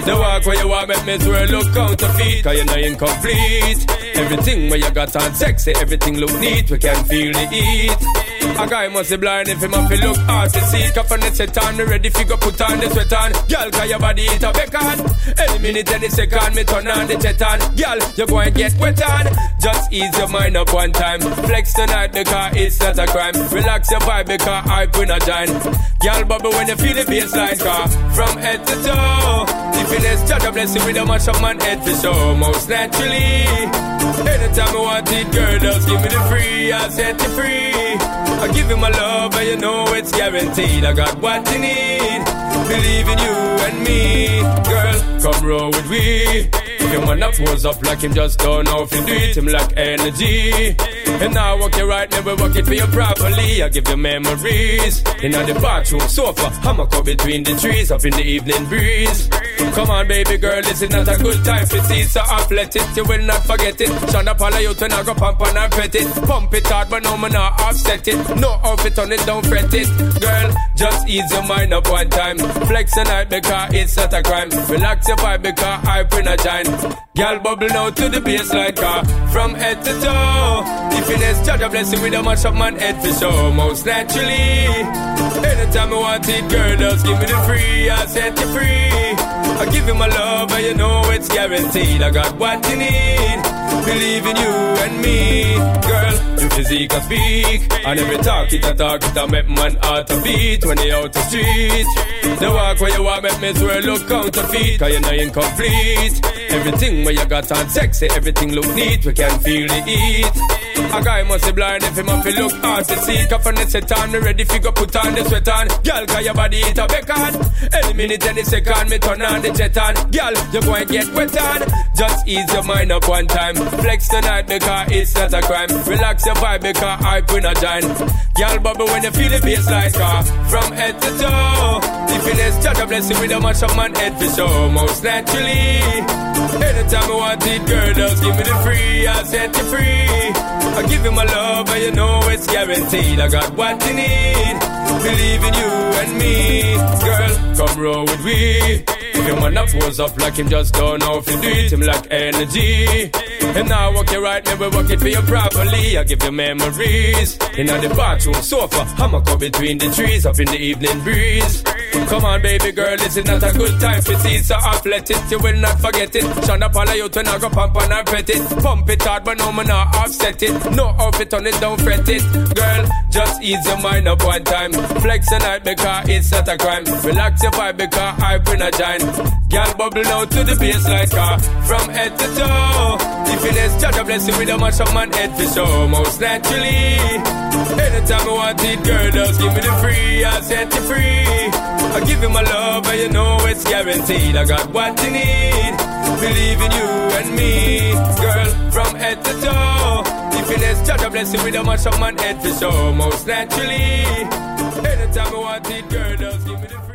The walk where you walk make me swear look counterfeit, cause you know incomplete. Everything where you got on sexy, everything look neat, we can feel the heat. A guy must be blind if him have to look hard to see. Cup on the set on, me ready fi go put on the sweat on. Girl, cause your body it a beckon. Any minute, any second, me turn on the jet on. Girl, you're going to get wet on. Just ease your mind up one time. Flex tonight because it's not a crime. Relax your vibe because I bring a giant. Girl, bubble when you feel the baseline car. From head to toe. The finesse, judge a blessing with a mash up man head for show. Most naturally. Anytime I want it, girl, just give me the free. I'll set you free. I give you my love, and you know it's guaranteed. I got what you need. Believe in you and me, girl. Come roll with me. Him man up pose up like him just don't know if you do it. Him like energy. And now I walk you right, never walk it for you properly. I give you memories. In the bathroom sofa, I'm a up between the trees, up in the evening breeze. Come on, baby girl, this is not a good time to see. So up, let it, you will not forget it. Shonda Paula, you when I go pump and I pet it. Pump it hard, but no man not offset it. No outfit on it, don't fret it. Girl, just ease your mind up one time. Flex a night because it's not a crime. Relax your vibe because I bring a giant. Girl, bubble now to the baseline car. From head to toe. The finesse, judge a blessing with a mash up man head for show. Most naturally. Anytime I want it, girl, just give me the free. I set you free. I give you my love, and you know it's guaranteed. I got what you need. Believe in you and me, girl. Your physique I speak, and every talk it a talk it a make man heart a beat when they out the street. The walk where you walk make me swear look counterfeit, cause you know incomplete. Everything where you got on sexy, everything look neat, we can feel the heat. A guy must be blind if him have to look hard to see. Cup on the set on, me ready fi go put on the sweat on. Girl, cause your body it a beckon. Any minute, any second, me turn on the jet on. Girl, you go and get wet on. Just ease your mind up one time. Flex tonight because it's not a crime. Relax your vibe because I bring a giant. Girl, bubble when you feel the baseline car. Uh, from head to toe. The finesse, judge a blessing with a mash up man head for show. Most naturally. Anytime I want it, girl, just give me the free. I'll set you free. I give you my love, and you know it's guaranteed. I got what you need. Believe in you and me, girl. Come roll with me. Man up pose up like him, just don't know if you do it. Him like energy. And now I walk you right, never walk it for you properly. I give you memories. In the bathroom sofa, hammock up between the trees, up in the evening breeze. Come on, baby girl, this is not a good time to see. So off, let it, you will not forget it. Shonda Paula, you when I go pump and I pet it. Pump it hard, but no man not offset it. No outfit on it, don't fret it. Girl, just ease your mind up one time. Flex a night because it's not a crime. Relax your vibe because I bring a giant. Girl, bubble now to the baseline car. Uh, from head to toe. The finesse, judge a blessing with a mash up man head for show. Most naturally. Anytime I want it, girl, just give me the free. I'll set you free. I give you my love, and you know it's guaranteed. I got what you need. Believe in you and me, girl, from head to toe. If you next judge, I bless you with a much of man head for show. Most naturally, anytime I want it, girl, just give me the free.